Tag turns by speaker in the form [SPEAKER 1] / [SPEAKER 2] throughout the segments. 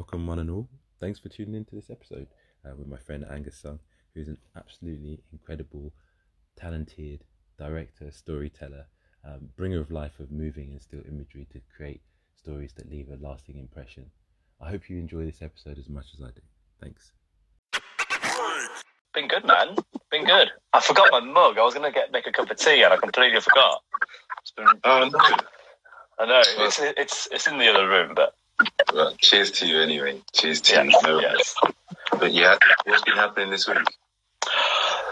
[SPEAKER 1] welcome one and all. Thanks for tuning into this episode uh, with my friend Angus Sung, who's an absolutely incredible, talented director, storyteller, um, bringer of life of moving and still imagery to create stories that leave a lasting impression. I hope you enjoy this episode as much as I do. Thanks.
[SPEAKER 2] Been good, man. Been good. I forgot my mug. I was gonna get make a cup of tea and I completely forgot. It's been,
[SPEAKER 3] Oh, no.
[SPEAKER 2] I know it's it's it's in the other room, but
[SPEAKER 3] Well, cheers to you anyway. Cheers to
[SPEAKER 2] yeah,
[SPEAKER 3] you. No,
[SPEAKER 2] yes.
[SPEAKER 3] But yeah, what's been happening this week?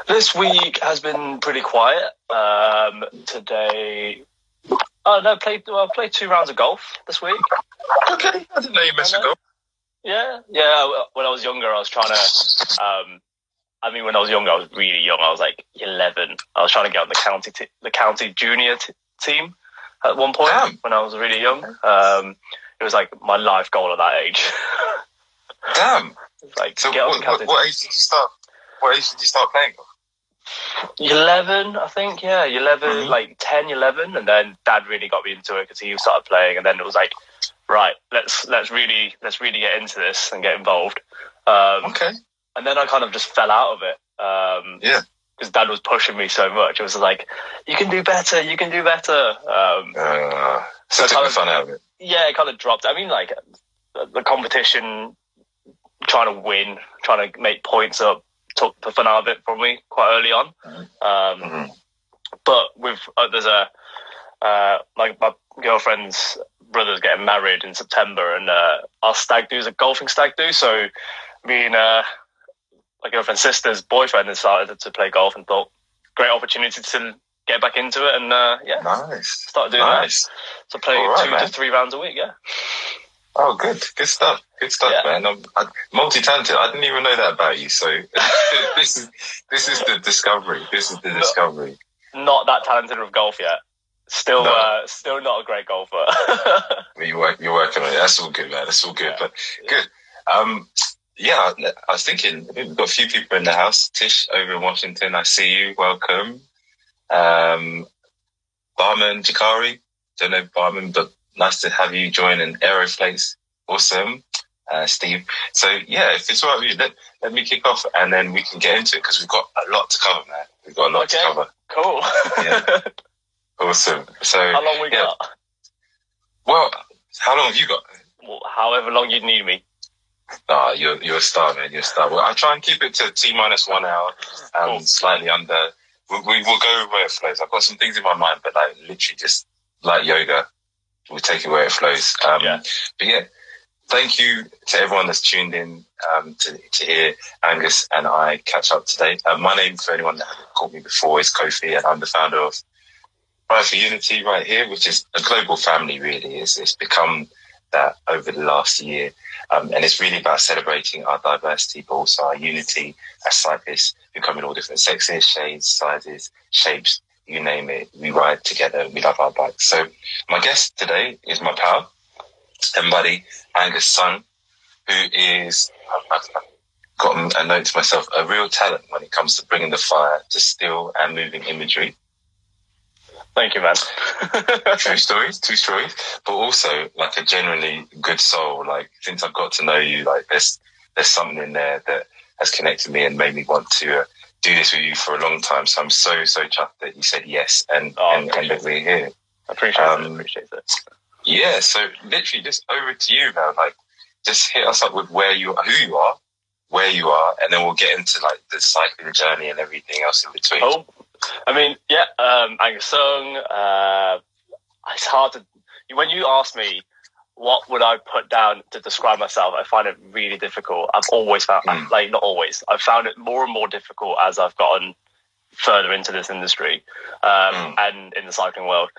[SPEAKER 2] This week has been pretty quiet. Um, today, oh no, played well, played two rounds of golf this week.
[SPEAKER 3] Okay, I didn't know you missed a golf.
[SPEAKER 2] Yeah, yeah. When I was younger, I was trying to. Um, I mean, when I was younger, I was really young. I was like eleven. I was trying to get on the county t- the county junior t- team at one point
[SPEAKER 3] Damn.
[SPEAKER 2] when I was really young. Um, it was like my life goal at that age.
[SPEAKER 3] Damn.
[SPEAKER 2] like
[SPEAKER 3] So,
[SPEAKER 2] get
[SPEAKER 3] what, what, what age did you start? What age did you start playing
[SPEAKER 2] 11, I think. Yeah, 11,
[SPEAKER 3] Mhm.
[SPEAKER 2] like 10, 11. And then dad really got me into it because he started playing. And then it was like, right, let's, let's really, let's really get into this and get involved. Um,
[SPEAKER 3] Okay.
[SPEAKER 2] and then I kind of just fell out of it. Um,
[SPEAKER 3] Yeah.
[SPEAKER 2] Because dad was pushing me so much. It was like, you can do better, you can do better. Um,
[SPEAKER 3] Uh,
[SPEAKER 2] So
[SPEAKER 3] took
[SPEAKER 2] kind
[SPEAKER 3] the
[SPEAKER 2] of-
[SPEAKER 3] fun out of it.
[SPEAKER 2] Yeah, it kind of dropped. I mean, like the, the competition, trying to win, trying to make points up, took the fun out of it for me quite early on. Um,
[SPEAKER 3] Mhm.
[SPEAKER 2] But with uh, there's a uh, my my girlfriend's brother's getting married in September, and uh, our stag do is a golfing stag do. So me and uh, my girlfriend's sister's boyfriend decided to play golf and thought great opportunity to get back into it, and uh, yeah,
[SPEAKER 3] Nice.
[SPEAKER 2] started doing that. So play
[SPEAKER 3] right,
[SPEAKER 2] two
[SPEAKER 3] man.
[SPEAKER 2] to three rounds a week. Yeah.
[SPEAKER 3] Oh, good. Good stuff. Good stuff,
[SPEAKER 2] Yeah.
[SPEAKER 3] man. I'm, I'm multi-talented. I didn't even know that about you. So this is this is the discovery. This is the discovery.
[SPEAKER 2] not that talented with golf yet. Still,
[SPEAKER 3] No.
[SPEAKER 2] uh, still not a great golfer.
[SPEAKER 3] You work, you're working on it. That's all good, man. That's all good.
[SPEAKER 2] Yeah.
[SPEAKER 3] But good. Um, yeah, I was thinking we've got a few people in the house. Tish over in Washington, I see you. Welcome. Um, Barman Jakari, don't know Barman, but nice to have you join. And Aeroflates, awesome. Uh, Steve. So yeah, if it's all right with you, let, let me kick off and then we can get into it because we've got a lot to cover, man. We've got a lot
[SPEAKER 2] Okay.
[SPEAKER 3] to cover.
[SPEAKER 2] cool.
[SPEAKER 3] Yeah. Awesome. So,
[SPEAKER 2] How long we
[SPEAKER 3] yeah.
[SPEAKER 2] got?
[SPEAKER 3] well, how long have you got?
[SPEAKER 2] Well, however long you need me.
[SPEAKER 3] Ah, you're you're a star, man. You're a star. Well, I try and keep it to t minus one hour, um,
[SPEAKER 2] Cool.
[SPEAKER 3] slightly under. We, we will go where it flows. I've got some things in my mind, but like literally just like yoga, we'll take it where it flows. Um,
[SPEAKER 2] Yeah.
[SPEAKER 3] But yeah, thank you to everyone that's tuned in um, to to hear Angus and I catch up today. Uh, my name, for anyone that hasn't caught me before, is Kofi, and I'm the founder of Ride for Unity right here, which is a global family. Really, it's it's become that over the last year. Um, and it's really about celebrating our diversity, but also our unity as cyclists who come in all different sexes, shades, sizes, shapes, you name it. We ride together. We love our bikes. So my guest today is my pal and buddy, Angus Sung, who is, I've, I've got a note to myself, a real talent when it comes to bringing the fire to still and moving imagery.
[SPEAKER 2] Thank you, man.
[SPEAKER 3] True stories, true stories, but also like a generally good soul. Like since I've got to know you, like there's there's something in there that has connected me and made me want to uh, do this with you for a long time. So I'm so so chuffed that you said yes and
[SPEAKER 2] Oh,
[SPEAKER 3] and, and that we're here.
[SPEAKER 2] appreciate it.
[SPEAKER 3] Um,
[SPEAKER 2] Appreciate it.
[SPEAKER 3] Yeah. So literally, just over to you, man. Like just hit us up with where you are, who you are, where you are, and then we'll get into like the cycling journey and everything else in between.
[SPEAKER 2] Oh, I mean, yeah, um, Angus Sung. Uh, it's hard to when you ask me what would I put down to describe myself. I find it really difficult. I've always found,
[SPEAKER 3] Mm.
[SPEAKER 2] like, not always. I've found it more and more difficult as I've gotten further into this industry um,
[SPEAKER 3] Mm.
[SPEAKER 2] and in the cycling world.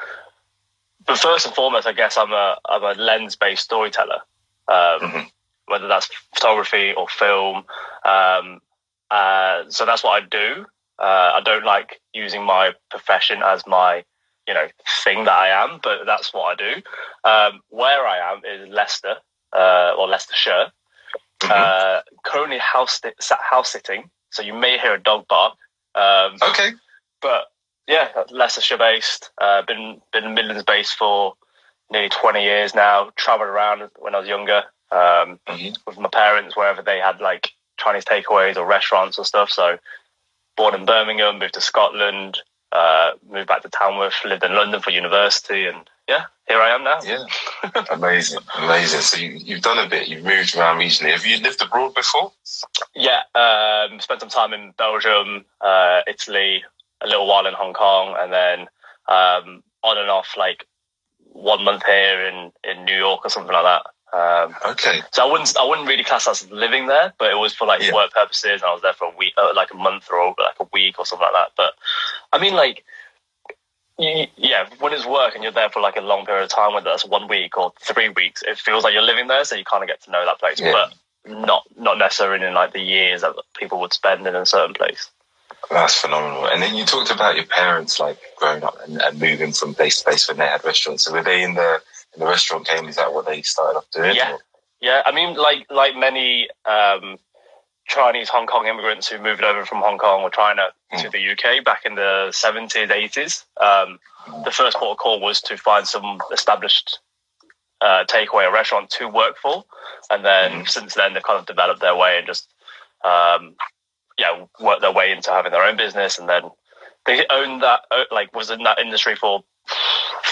[SPEAKER 2] But first and foremost, I guess I'm a I'm a lens based storyteller. Um,
[SPEAKER 3] Mhm.
[SPEAKER 2] Whether that's photography or film, um, uh, so that's what I do. Uh, I don't like using my profession as my, you know, thing that I am, but that's what I do. Um, where I am is Leicester, uh, or Leicestershire.
[SPEAKER 3] Mhm.
[SPEAKER 2] Uh, currently house house sitting, so you may hear a dog bark. Um,
[SPEAKER 3] okay.
[SPEAKER 2] but yeah, Leicestershire based. Uh, been been Midlands based for nearly twenty years now. Travelled around when I was younger. um,
[SPEAKER 3] Mhm.
[SPEAKER 2] with my parents wherever they had like Chinese takeaways or restaurants or stuff. So born in Birmingham, moved to Scotland, uh, moved back to Tamworth, lived in London for university, and yeah, here I am now.
[SPEAKER 3] Yeah, amazing, amazing. So you, you've done a bit. You've moved around regionally. Have you lived abroad before?
[SPEAKER 2] Yeah, um, spent some time in Belgium, uh, Italy, a little while in Hong Kong, and then um, on and off like one month here in, in New York or something like that. Um,
[SPEAKER 3] Okay,
[SPEAKER 2] so I wouldn't I wouldn't really class that as living there, but it was for like
[SPEAKER 3] Yeah.
[SPEAKER 2] work purposes, and I was there for a week, uh, like a month or like a week or something like that. But I mean, like, y- yeah, when it's work and you're there for like a long period of time, whether that's one week or three weeks, it feels like you're living there, so you kind of get to know that place,
[SPEAKER 3] Yeah.
[SPEAKER 2] but not not necessarily in like the years that people would spend in a certain place.
[SPEAKER 3] that's phenomenal. And then you talked about your parents like growing up and, and moving from place to place when they had restaurants. So were they in the in the restaurant game? Is that what they started off doing?
[SPEAKER 2] Yeah.
[SPEAKER 3] Or-
[SPEAKER 2] Yeah, I mean, like like many um, Chinese Hong Kong immigrants who moved over from Hong Kong or China to the UK back in the seventies, eighties. Um, the first port of call was to find some established uh, takeaway or restaurant to work for, and then since then they've kind of developed their way and just um, yeah worked their way into having their own business, and then they owned that uh, like was in that industry for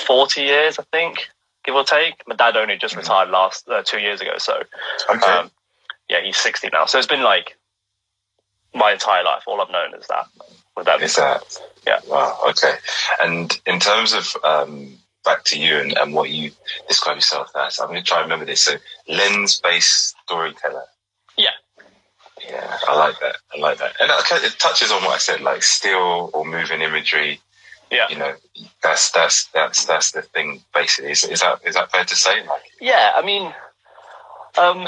[SPEAKER 2] forty years, I think, give or take. My dad only just retired last uh, two years ago, so
[SPEAKER 3] Okay.
[SPEAKER 2] um, yeah, he's sixty now. So it's been like my entire life. All I've known is that with them.
[SPEAKER 3] Is that?
[SPEAKER 2] Yeah.
[SPEAKER 3] Wow. Okay. And in terms of um, back to you and, and what you describe yourself as, I'm going to try and remember this. So lens-based storyteller.
[SPEAKER 2] Yeah.
[SPEAKER 3] Yeah, I like that. I like that. And it touches on what I said, like still or moving imagery.
[SPEAKER 2] Yeah.
[SPEAKER 3] You know, that's that's that's that's the thing. Basically, is, is that is that fair to say? Like,
[SPEAKER 2] Yeah, I mean, um,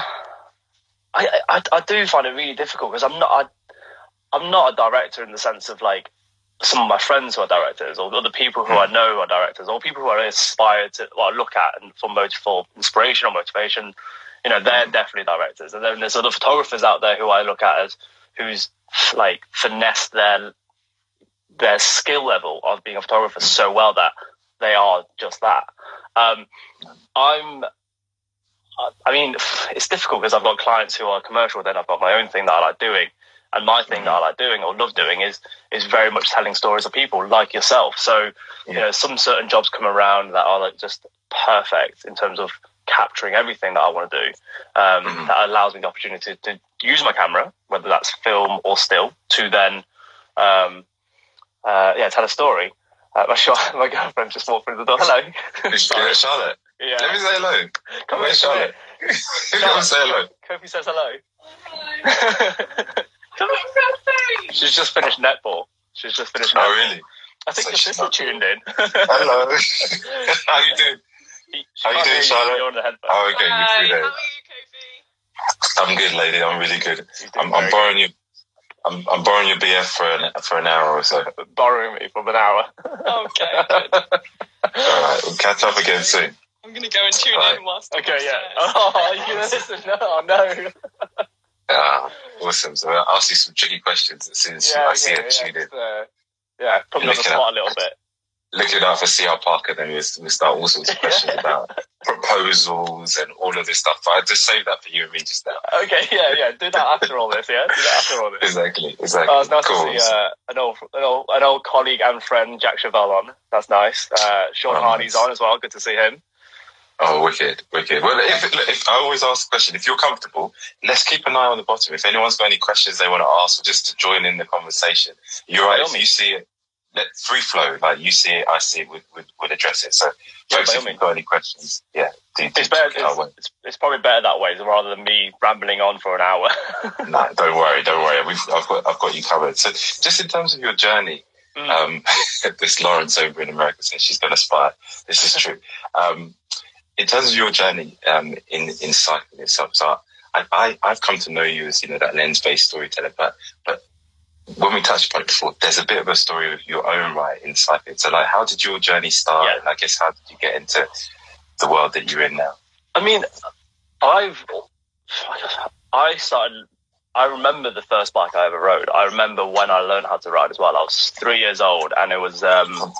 [SPEAKER 2] I, I I do find it really difficult because I'm not I, I'm not a director in the sense of like some of my friends who are directors or other people who I know are directors or people who I aspire to or look at and for motive for inspiration or motivation. You know, they're definitely directors, and then there's other photographers out there who I look at as who's like finessed their their skill level of being a photographer so well that they are just that. Um, I'm I mean, it's difficult because I've got clients who are commercial, then I've got my own thing that I like doing. And my thing that I like doing or love doing is is very much telling stories of people like yourself. So, you know, some certain jobs come around that are like just perfect in terms of capturing everything that I want to do. Um,
[SPEAKER 3] Mhm.
[SPEAKER 2] That allows me the opportunity to use my camera, whether that's film or still, to then, um, uh, yeah, tell a story. Uh, my, sh- my girlfriend just walked through the door. Hello.
[SPEAKER 3] yeah, Charlotte.
[SPEAKER 2] yeah.
[SPEAKER 3] Let me say hello.
[SPEAKER 2] Come
[SPEAKER 3] Where's
[SPEAKER 2] here,
[SPEAKER 3] Charlotte? Come and say hello.
[SPEAKER 2] Kofi says hello. Hello. Come on, She's just finished netball. She's just finished netball.
[SPEAKER 3] Oh, really?
[SPEAKER 2] I think
[SPEAKER 3] So
[SPEAKER 2] your
[SPEAKER 3] she's
[SPEAKER 2] sister
[SPEAKER 3] not-
[SPEAKER 2] tuned in.
[SPEAKER 3] Hello. How you doing?
[SPEAKER 2] She
[SPEAKER 3] How you
[SPEAKER 2] can't
[SPEAKER 3] doing,
[SPEAKER 2] hear
[SPEAKER 3] Charlotte?
[SPEAKER 2] You're on the headphones.
[SPEAKER 3] Oh, okay,
[SPEAKER 4] Hi,
[SPEAKER 3] you
[SPEAKER 4] how are you, Kofi?
[SPEAKER 3] I'm good, lady. I'm really good. I'm, I'm borrowing you. I'm, I'm borrowing your BF for an for an hour or so.
[SPEAKER 2] borrowing me for an hour.
[SPEAKER 4] Okay, good.
[SPEAKER 3] All right, we'll catch up again soon.
[SPEAKER 4] I'm gonna go and tune
[SPEAKER 3] Right.
[SPEAKER 4] in whilst I'm
[SPEAKER 2] okay, yeah.
[SPEAKER 4] upstairs.
[SPEAKER 2] Oh, you gonna listen. No, no.
[SPEAKER 3] Ah, awesome. So I'll ask you some tricky questions as soon as
[SPEAKER 2] Yeah,
[SPEAKER 3] I see
[SPEAKER 2] okay,
[SPEAKER 3] her tune in.
[SPEAKER 2] yeah, just, uh, yeah, put me on the
[SPEAKER 3] Looking
[SPEAKER 2] spot a little bit.
[SPEAKER 3] Looking out for CR Parker, then we'll start all sorts of questions about proposals and all of this stuff. But I just saved that for you and me just now.
[SPEAKER 2] Okay, yeah, yeah. Do that after all this, yeah? Do that after all this.
[SPEAKER 3] Exactly, exactly.
[SPEAKER 2] Oh, it's nice
[SPEAKER 3] cool.
[SPEAKER 2] to see uh, an, old, an, old, an old colleague and friend, Jack Chevelle, on. That's nice. Uh, Sean
[SPEAKER 3] Oh,
[SPEAKER 2] Hardy's
[SPEAKER 3] nice.
[SPEAKER 2] on as well. Good to see him.
[SPEAKER 3] Oh, wicked, wicked. Well, if, if I always ask a question, if you're comfortable, let's keep an eye on the bottom. If anyone's got any questions they want to ask or just to join in the conversation, you're right. If you see it, let free flow. Like you see it, I see it. Would would, would address it. So,
[SPEAKER 2] Yeah,
[SPEAKER 3] folks, if you've got any questions, yeah, do, do
[SPEAKER 2] It's better.
[SPEAKER 3] check it our way.
[SPEAKER 2] It's, it's, it's probably better that way rather than me rambling on for an hour.
[SPEAKER 3] No, don't worry, don't worry. We've, I've got I've got you covered. So, just in terms of your journey,
[SPEAKER 2] Mm.
[SPEAKER 3] um, this Lawrence over in America says she's going to spy. This is true. Um, in terms of your journey um, in in cycling itself, so I, I I've come to know you as you know that lens based storyteller, but but when we touched upon it before, there's a bit of a story of your own right in cycling. So, like, how did your journey start?
[SPEAKER 2] Yeah.
[SPEAKER 3] And I guess how did you get into the world that you're in now?
[SPEAKER 2] I mean, I've I started. I remember the first bike I ever rode. I remember when I learned how to ride as well. I was three years old, and it was um,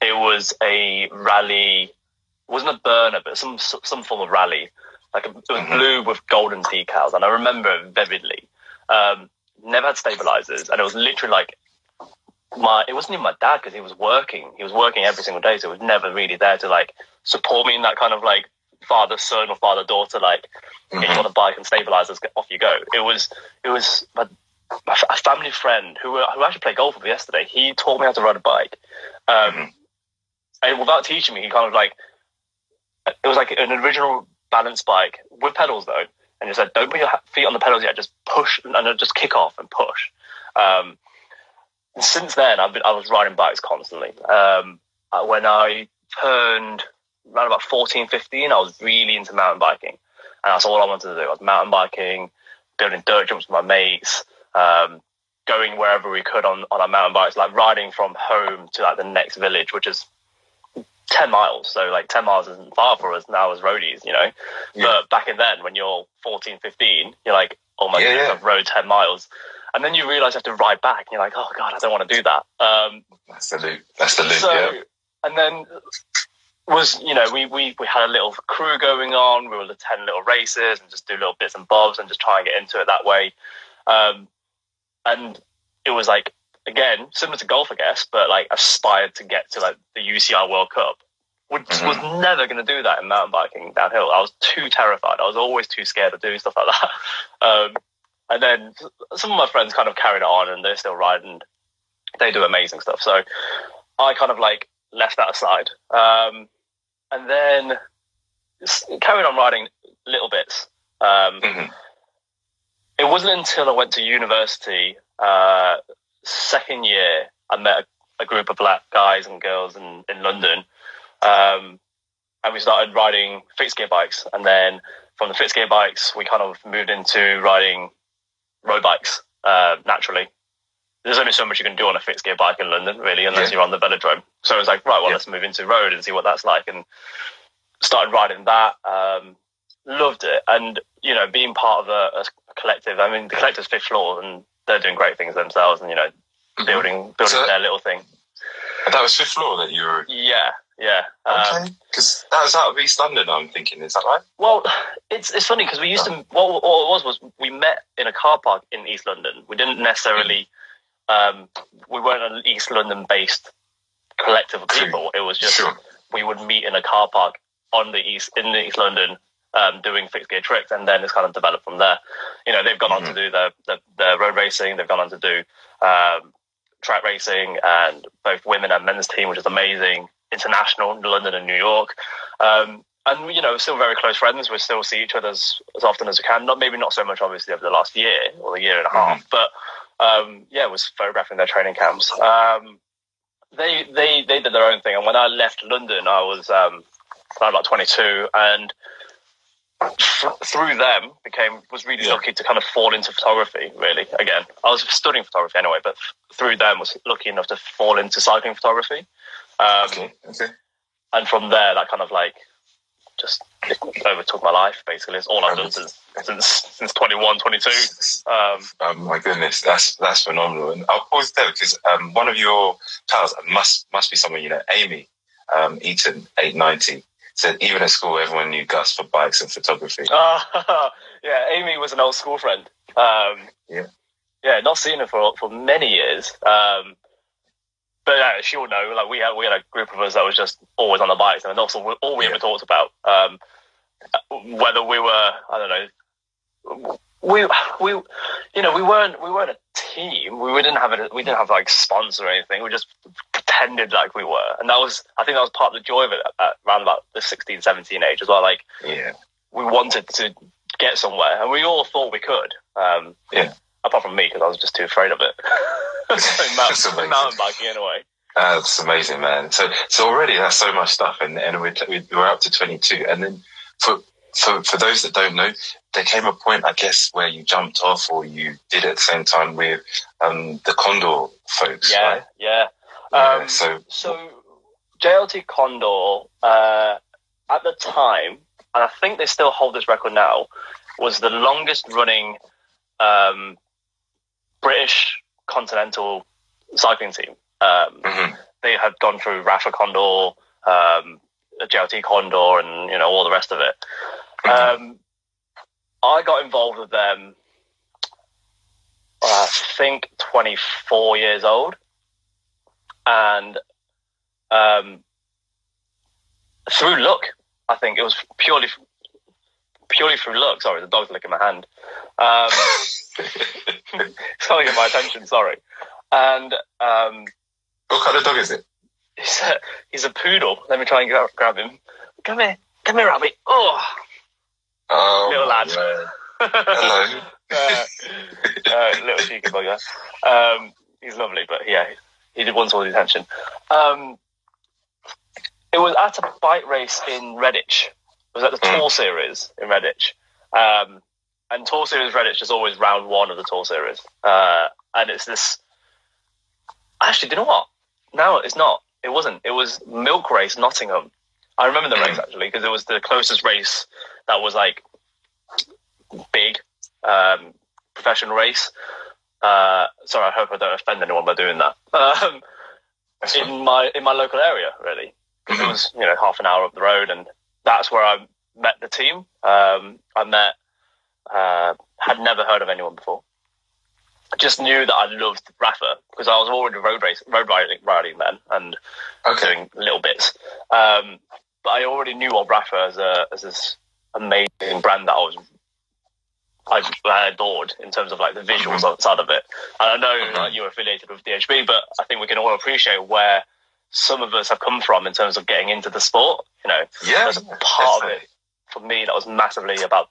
[SPEAKER 2] it was a rally. It wasn't a burner, but some some form of rally. Like it was
[SPEAKER 3] Mhm.
[SPEAKER 2] blue with golden decals, and I remember it vividly. Um, never had stabilizers, and it was literally like my. It wasn't even my dad because he was working. He was working every single day, so it was never really there to like support me in that kind of like father son or father daughter like get you on a bike and stabilizers get off you go. It was it was my, my, a family friend who who actually played golf with me yesterday. He taught me how to ride a bike, um,
[SPEAKER 3] Mhm.
[SPEAKER 2] and without teaching me, he kind of like it was like an original balance bike with pedals though, and he said, "Don't put your feet on the pedals yet. Just push and just kick off and push." Um, and since then, I've been I was riding bikes constantly. Um, uh, when I turned around about 14, 15, I was really into mountain biking. And that's all I wanted to do. I was mountain biking, building dirt jumps with my mates, um, going wherever we could on, on our mountain bikes, like riding from home to like the next village, which is 10 miles. So like 10 miles isn't far for us now as roadies, you know?
[SPEAKER 3] Yeah.
[SPEAKER 2] But back in then, when you're 14, 15, you're like, oh my
[SPEAKER 3] Yeah,
[SPEAKER 2] goodness. I've rode 10 miles. And then you realize you have to ride back and you're like, oh God, I don't want to do that. Um,
[SPEAKER 3] That's the loop. That's the loop.
[SPEAKER 2] so,
[SPEAKER 3] yeah.
[SPEAKER 2] and then was you know we, we we had a little crew going on. We would attend little races and just do little bits and bobs and just try and get into it that way. Um, and it was like again similar to golf, I guess, but like aspired to get to like the UCI World Cup. Which
[SPEAKER 3] Mhm.
[SPEAKER 2] was never going to do that in mountain biking downhill. I was too terrified. I was always too scared of doing stuff like that. Um, and then some of my friends kind of carried it on, and they're still riding. They do amazing stuff. So I kind of like left that aside, um, and then carried on riding little bits. Um,
[SPEAKER 3] Mhm.
[SPEAKER 2] it wasn't until I went to university, uh, second year, I met a, a group of black guys and girls in, in London. Um, and we started riding fixed gear bikes. And then from the fixed gear bikes, we kind of moved into riding road bikes, uh, naturally. There's only so much you can do on a fixed gear bike in London, really, unless
[SPEAKER 3] Yeah.
[SPEAKER 2] you're on the velodrome. So it was like, right, well,
[SPEAKER 3] Yeah.
[SPEAKER 2] let's move into road and see what that's like. And started riding that. Um, loved it. And, you know, being part of a, a collective, I mean, the collective's fifth floor and they're doing great things themselves and, you know,
[SPEAKER 3] Mhm.
[SPEAKER 2] building, building
[SPEAKER 3] So-
[SPEAKER 2] their little thing.
[SPEAKER 3] That was fifth floor that you were.
[SPEAKER 2] Yeah. Yeah. Um,
[SPEAKER 3] Okay. Because that was out of East London. I'm thinking. Is that right?
[SPEAKER 2] Well, it's it's funny because we used to. What, what it was was we met in a car park in East London. We didn't necessarily. Um, we weren't an East London based collective of people. It was just
[SPEAKER 3] Sure.
[SPEAKER 2] we would meet in a car park on the east in the East London. Um, doing fixed gear tricks, and then it's kind of developed from there. You know, they've gone on to
[SPEAKER 3] Mhm.
[SPEAKER 2] do the, the the road racing. They've gone on to do um, track racing, and both women and men's team, which is amazing. International, London and New York. Um, and you know, we're still very close friends. We still see each other as, as often as we can. Not maybe not so much, obviously, over the last year or a year and a half, but um, yeah, was photographing their training camps. Um, they they they did their own thing, and when I left London, I was um, around about twenty two, and th- through them became was really
[SPEAKER 3] yeah.
[SPEAKER 2] lucky to kind of fall into photography really again i was studying photography anyway but through them was lucky enough to fall into cycling photography um,
[SPEAKER 3] okay. okay.
[SPEAKER 2] and from there that kind of like just overtook my life basically it's all i've um, done since since, since 21 22 um,
[SPEAKER 3] oh my goodness that's that's phenomenal and i was there because um, one of your pals must must be someone you know amy um, eaton 890 so even at school, everyone knew Gus for bikes and photography.
[SPEAKER 2] Uh, yeah, Amy was an old school friend. Um,
[SPEAKER 3] yeah.
[SPEAKER 2] Yeah, not seen her for, for many years. Um, but uh, she'll know. Like we had, we had a group of us that was just always on the bikes, and that's all, all we
[SPEAKER 3] yeah.
[SPEAKER 2] ever talked about. Um, uh, whether we were, I don't know, we we, you know, we weren't we weren't a team. We didn't have a, we didn't have like sponsor or anything. We were just pretended like we were and that was i think that was part of the joy of it at, at around about the 16 17 age as well like
[SPEAKER 3] Yeah.
[SPEAKER 2] we wanted to get somewhere and we all thought we could um
[SPEAKER 3] Yeah.
[SPEAKER 2] apart from me because i was just too afraid of it
[SPEAKER 3] That's
[SPEAKER 2] mountain,
[SPEAKER 3] amazing.
[SPEAKER 2] mountain biking anyway
[SPEAKER 3] Uh, that's amazing, man. So, so already that's so much stuff, and and we're we- we're up to twenty two, and then for for for those that don't know, there came a point, I guess, where you jumped off, or you did it at the same time with um the Condor folks,
[SPEAKER 2] yeah
[SPEAKER 3] right?
[SPEAKER 2] yeah
[SPEAKER 3] Yeah,
[SPEAKER 2] um,
[SPEAKER 3] so
[SPEAKER 2] So JLT Condor uh, at the time, and I think they still hold this record now, was the longest running um, British continental cycling team. Um,
[SPEAKER 3] mhm,
[SPEAKER 2] they had gone through Rapha Condor, um, JLT Condor, and you know all the rest of it. Um, I got involved with them. I think 24 years old, and um, through luck, I think it was purely purely through luck. Sorry, the dog's licking my hand. Um, it's trying to get my attention. Sorry, and um,
[SPEAKER 3] What kind of dog is it?
[SPEAKER 2] he's a, he's a poodle. Let me try and gra- grab him. Come here, come here, Robbie. Oh,
[SPEAKER 3] Oh,
[SPEAKER 2] Little lad.
[SPEAKER 3] Hello.
[SPEAKER 2] uh, uh, little cheeky bugger. Um, he's lovely, but yeah, he did want all the attention. Um, it was at a bike race in Redditch. It was at the
[SPEAKER 3] Mm.
[SPEAKER 2] Tour Series in Redditch. Um, and Tour Series Redditch is always round one of the Tour Series. Uh, and it's this. Actually, do you know what? No, it's not. It wasn't. It was Milk Race Nottingham. I remember the race actually because it was the closest race that was like big um, professional race. Uh, sorry, I hope I don't offend anyone by doing that. Um, in my in my local area, really, 'Cause it was you know half an hour up the road, and that's where I met the team. Um, I met uh, had never heard of anyone before. I just knew that I loved Rapha because I was already road race road riding, riding then and
[SPEAKER 3] Okay.
[SPEAKER 2] doing little bits. Um, but I already knew of Rapha as a as this amazing brand that I was I, adored in terms of like the visuals
[SPEAKER 3] Mhm.
[SPEAKER 2] outside of it. And I know
[SPEAKER 3] Mhm.
[SPEAKER 2] like, you're affiliated with DHB, but I think we can all appreciate where some of us have come from in terms of getting into the sport. You know,
[SPEAKER 3] Yeah.
[SPEAKER 2] a part of it for me that was massively about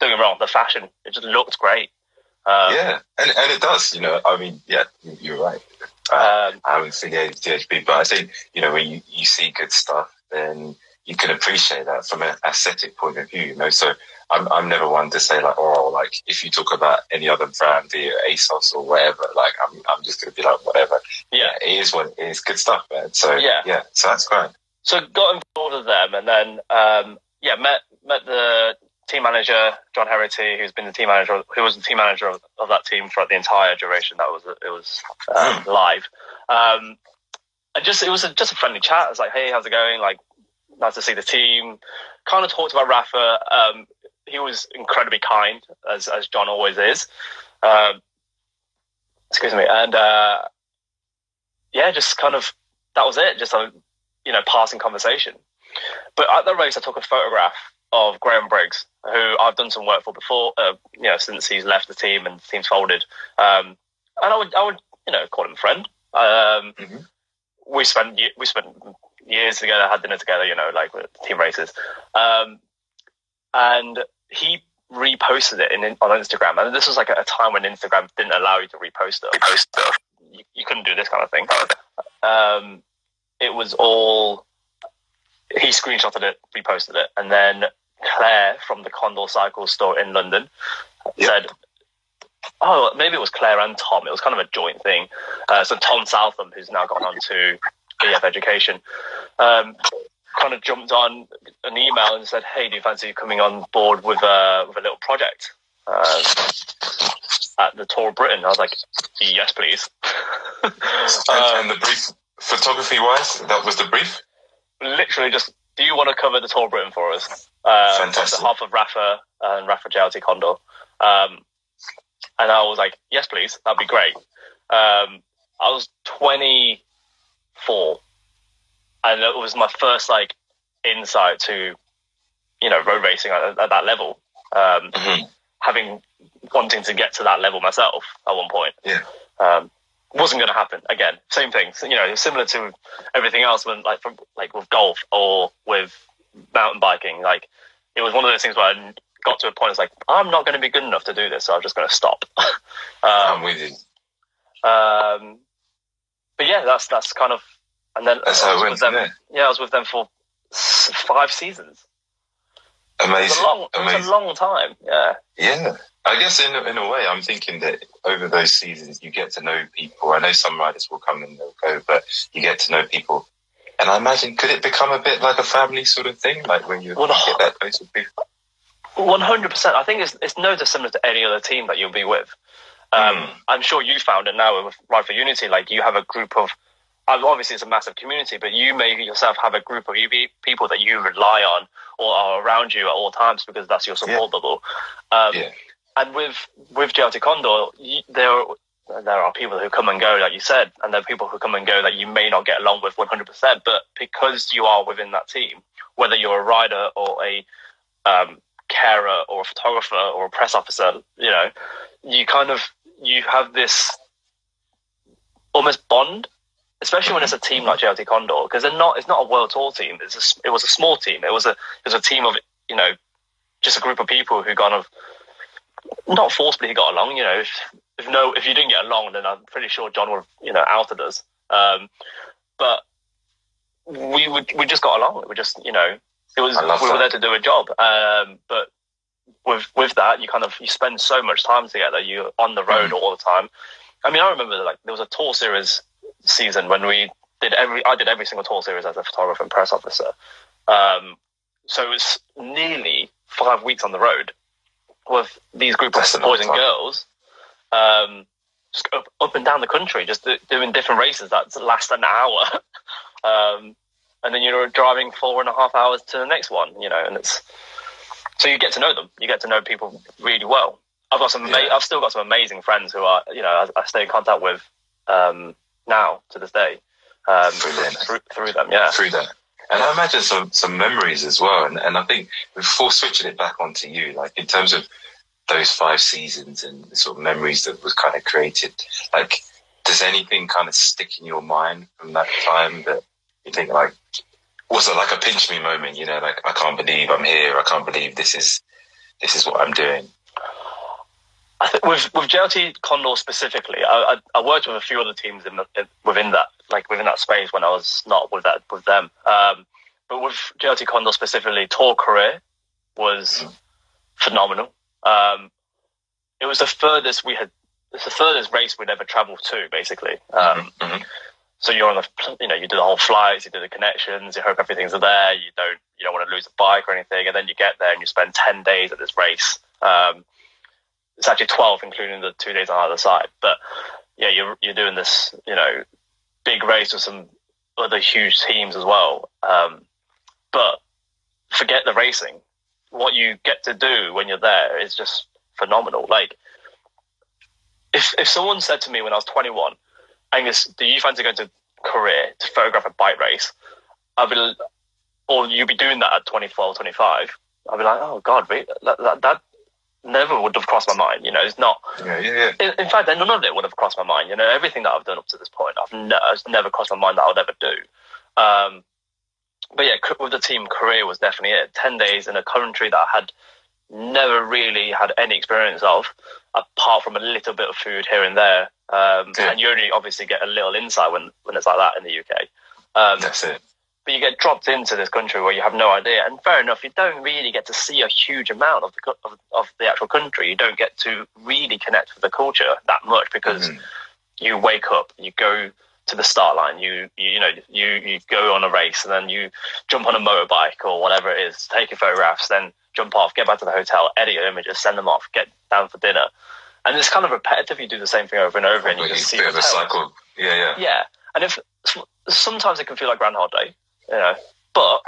[SPEAKER 2] doing it wrong. The fashion, it just looked great. Um,
[SPEAKER 3] yeah, and and it does. You know, I mean, yeah, you're right. Uh,
[SPEAKER 2] um,
[SPEAKER 3] I haven't affiliated with DHB, but I think you know when you, you see good stuff, then you can appreciate that from an aesthetic point of view. You know, so I'm I'm never one to say like, oh, like if you talk about any other brand, it ASOS or whatever, like I'm I'm just gonna be like whatever.
[SPEAKER 2] yeah.
[SPEAKER 3] it is what it is. Good stuff, man. So
[SPEAKER 2] Yeah.
[SPEAKER 3] yeah, so that's great.
[SPEAKER 2] so got involved with them and then um, yeah met met the team manager John Herety who's been the team manager who was the team manager of, of that team throughout the entire duration that was it was um, live um, and just it was a, just a friendly chat it's like hey how's it going like nice to see the team kind of talked about Rapha um, he was incredibly kind as as John always is um, excuse me and uh, yeah just kind of that was it just a you know, passing conversation. But at the race, I took a photograph of Graham Briggs, who I've done some work for before, uh, you know, since he's left the team and the team's folded. Um, and I would, I would, you know, call him a friend. Um,
[SPEAKER 3] Mhm.
[SPEAKER 2] We spent we spent years together, had dinner together, you know, like with team races. Um, and he reposted it in, on Instagram, and this was like at a time when Instagram didn't allow you to repost stuff. Post stuff. You, you couldn't do this kind of thing. Um, it was all he screenshotted it, reposted it, and then Claire from the Condor Cycle store in London
[SPEAKER 3] Yep.
[SPEAKER 2] said, "Oh, maybe it was Claire and Tom. It was kind of a joint thing." Uh, so Tom Southam, who's now gone on to EF Education, um, kind of jumped on an email and said, "Hey, do you fancy coming on board with a with a little project?" Uh, at the Tour of Britain, I was like, "Yes, please."
[SPEAKER 3] And,
[SPEAKER 2] Um,
[SPEAKER 3] and the brief, photography wise, that was the brief.
[SPEAKER 2] literally just, do you want to cover the Tour of Britain for us? Uh,
[SPEAKER 3] Fantastic.
[SPEAKER 2] On behalf of Rapha and Rapha JLT Condor. Um, and I was like, yes, please. That'd be great. Um, I was 24 and it was my first like insight to, you know, road racing at, at that level. Um,
[SPEAKER 3] Mhm.
[SPEAKER 2] having wanting to get to that level myself at one point.
[SPEAKER 3] Yeah.
[SPEAKER 2] Um, wasn't going to happen again. Same thing. So, you know, similar to everything else when like from, like with golf or with mountain biking. Like it was one of those things where I got to a point. It's like I'm not going to be good enough to do this, so I'm just going to stop.
[SPEAKER 3] I'm
[SPEAKER 2] um,
[SPEAKER 3] with you.
[SPEAKER 2] um, but yeah, that's that's kind of. And then
[SPEAKER 3] That's
[SPEAKER 2] I
[SPEAKER 3] how
[SPEAKER 2] was
[SPEAKER 3] it
[SPEAKER 2] with them.
[SPEAKER 3] Yeah.
[SPEAKER 2] Yeah, I was with them for five seasons.
[SPEAKER 3] Amazing.
[SPEAKER 2] a long, it was
[SPEAKER 3] Amazing.
[SPEAKER 2] a long time. Yeah.
[SPEAKER 3] Yeah, I guess in a, in a way, I'm thinking that over those seasons, you get to know people. I know some riders will come and they'll go, but you get to know people. And I imagine, could it become a bit like a family sort of thing, like when you
[SPEAKER 2] Well,
[SPEAKER 3] get that close with people?
[SPEAKER 2] One hundred percent. I think it's it's no dissimilar to any other team that you'll be with. Um,
[SPEAKER 3] Mm.
[SPEAKER 2] I'm sure you found it now with Ride for Unity. Like you have a group of obviously it's a massive community, but you may yourself have a group of people that you rely on or are around you at all times because that's your support bubble. Um,
[SPEAKER 3] Yeah.
[SPEAKER 2] And with with JLT Condor, you, there are, there are people who come and go, like you said, and there are people who come and go that you may not get along with 100%. But because you are within that team, whether you're a rider or a um, carer or a photographer or a press officer, you know, you kind of you have this almost bond, especially when it's a team like JLT Condor, because they're not. It's not a world tour team. It's a, it was a small team. It was a it was a team of you know just a group of people who kind of not forcibly got along. You know, if, if no if you didn't get along, then I'm pretty sure John would have you know outed us. Um, but we would we just got along. We just you know it was we were
[SPEAKER 3] that.
[SPEAKER 2] there to do a job. Um, but with with that, you kind of you spend so much time together. You're on the road all the time. I mean, I remember like there was a tour series season when we did every I did every single tour series as a photographer and press officer. Um, so it was nearly five weeks on the road with these group of
[SPEAKER 3] That's long
[SPEAKER 2] boys and girls, um, just up, up and down the country, just do, doing different races that last an hour. um, and then you're driving four and a half hours to the next one, you know, and it's so you get to know them. You get to know people really well. I've got some.
[SPEAKER 3] Yeah.
[SPEAKER 2] I've still got some amazing friends who are, you know, I, I stay in contact with um, now to this day um,
[SPEAKER 3] Brilliant.
[SPEAKER 2] through, through them. Yeah,
[SPEAKER 3] through that. And I imagine some some memories as well. And and I think before switching it back onto you, like in terms of those five seasons and the sort of memories that was kind of created, like does anything kind of stick in your mind from that time that you think like was it like a pinch me moment? You know, like I can't believe I'm here. I can't believe this is this is what I'm doing.
[SPEAKER 2] I think with with JLT Condor specifically, I, I, I worked with a few other teams in, the, in within that like within that space when I was not with that with them. Um, but with JLT Condor specifically, tour career was phenomenal. Um, it was the furthest we had. It's the furthest race we'd ever travelled to, basically. Um,
[SPEAKER 3] Mhm.
[SPEAKER 2] So you're on the, you know, you do the whole flights, you do the connections, you hope everything's there. You don't, you don't want to lose a bike or anything, and then you get there and you spend ten days at this race. Um, it's actually twelve, including the two days on either side. But yeah, you're you're doing this, you know, big race with some other huge teams as well. Um, but forget the racing. What you get to do when you're there is just phenomenal. Like, if if someone said to me when I was 21, Angus, do you fancy going to Korea to photograph a bike race? I'd be, or you'd be doing that at 24, 25. I'd be like, oh God, wait, that, that, that never would have crossed my mind. You know, it's not.
[SPEAKER 3] Yeah, yeah, yeah.
[SPEAKER 2] In, in fact, none of it would have crossed my mind. You know, everything that I've done up to this point, I've ne- never crossed my mind that I would ever do. Um, but yeah, with the team, Korea was definitely it. Ten days in a country that I had never really had any experience of, apart from a little bit of food here and there. Um,
[SPEAKER 3] Yeah.
[SPEAKER 2] And you only obviously get a little insight when, when it's like that in the UK. Um,
[SPEAKER 3] That's it.
[SPEAKER 2] but you get dropped into this country where you have no idea. And fair enough, you don't really get to see a huge amount of the of, of the actual country. You don't get to really connect with the culture that much because
[SPEAKER 3] Mhm.
[SPEAKER 2] you wake up, you go to the start line, you, you you know you you go on a race, and then you jump on a motorbike or whatever it is, take your photographs, then jump off, get back to the hotel, edit your images, send them off, get down for dinner. And it's kind of repetitive. You do the same thing over and over, and you just see
[SPEAKER 3] a bit of a cycle. Yeah, yeah.
[SPEAKER 2] Yeah, and if sometimes it can feel like Groundhog Day, you know, but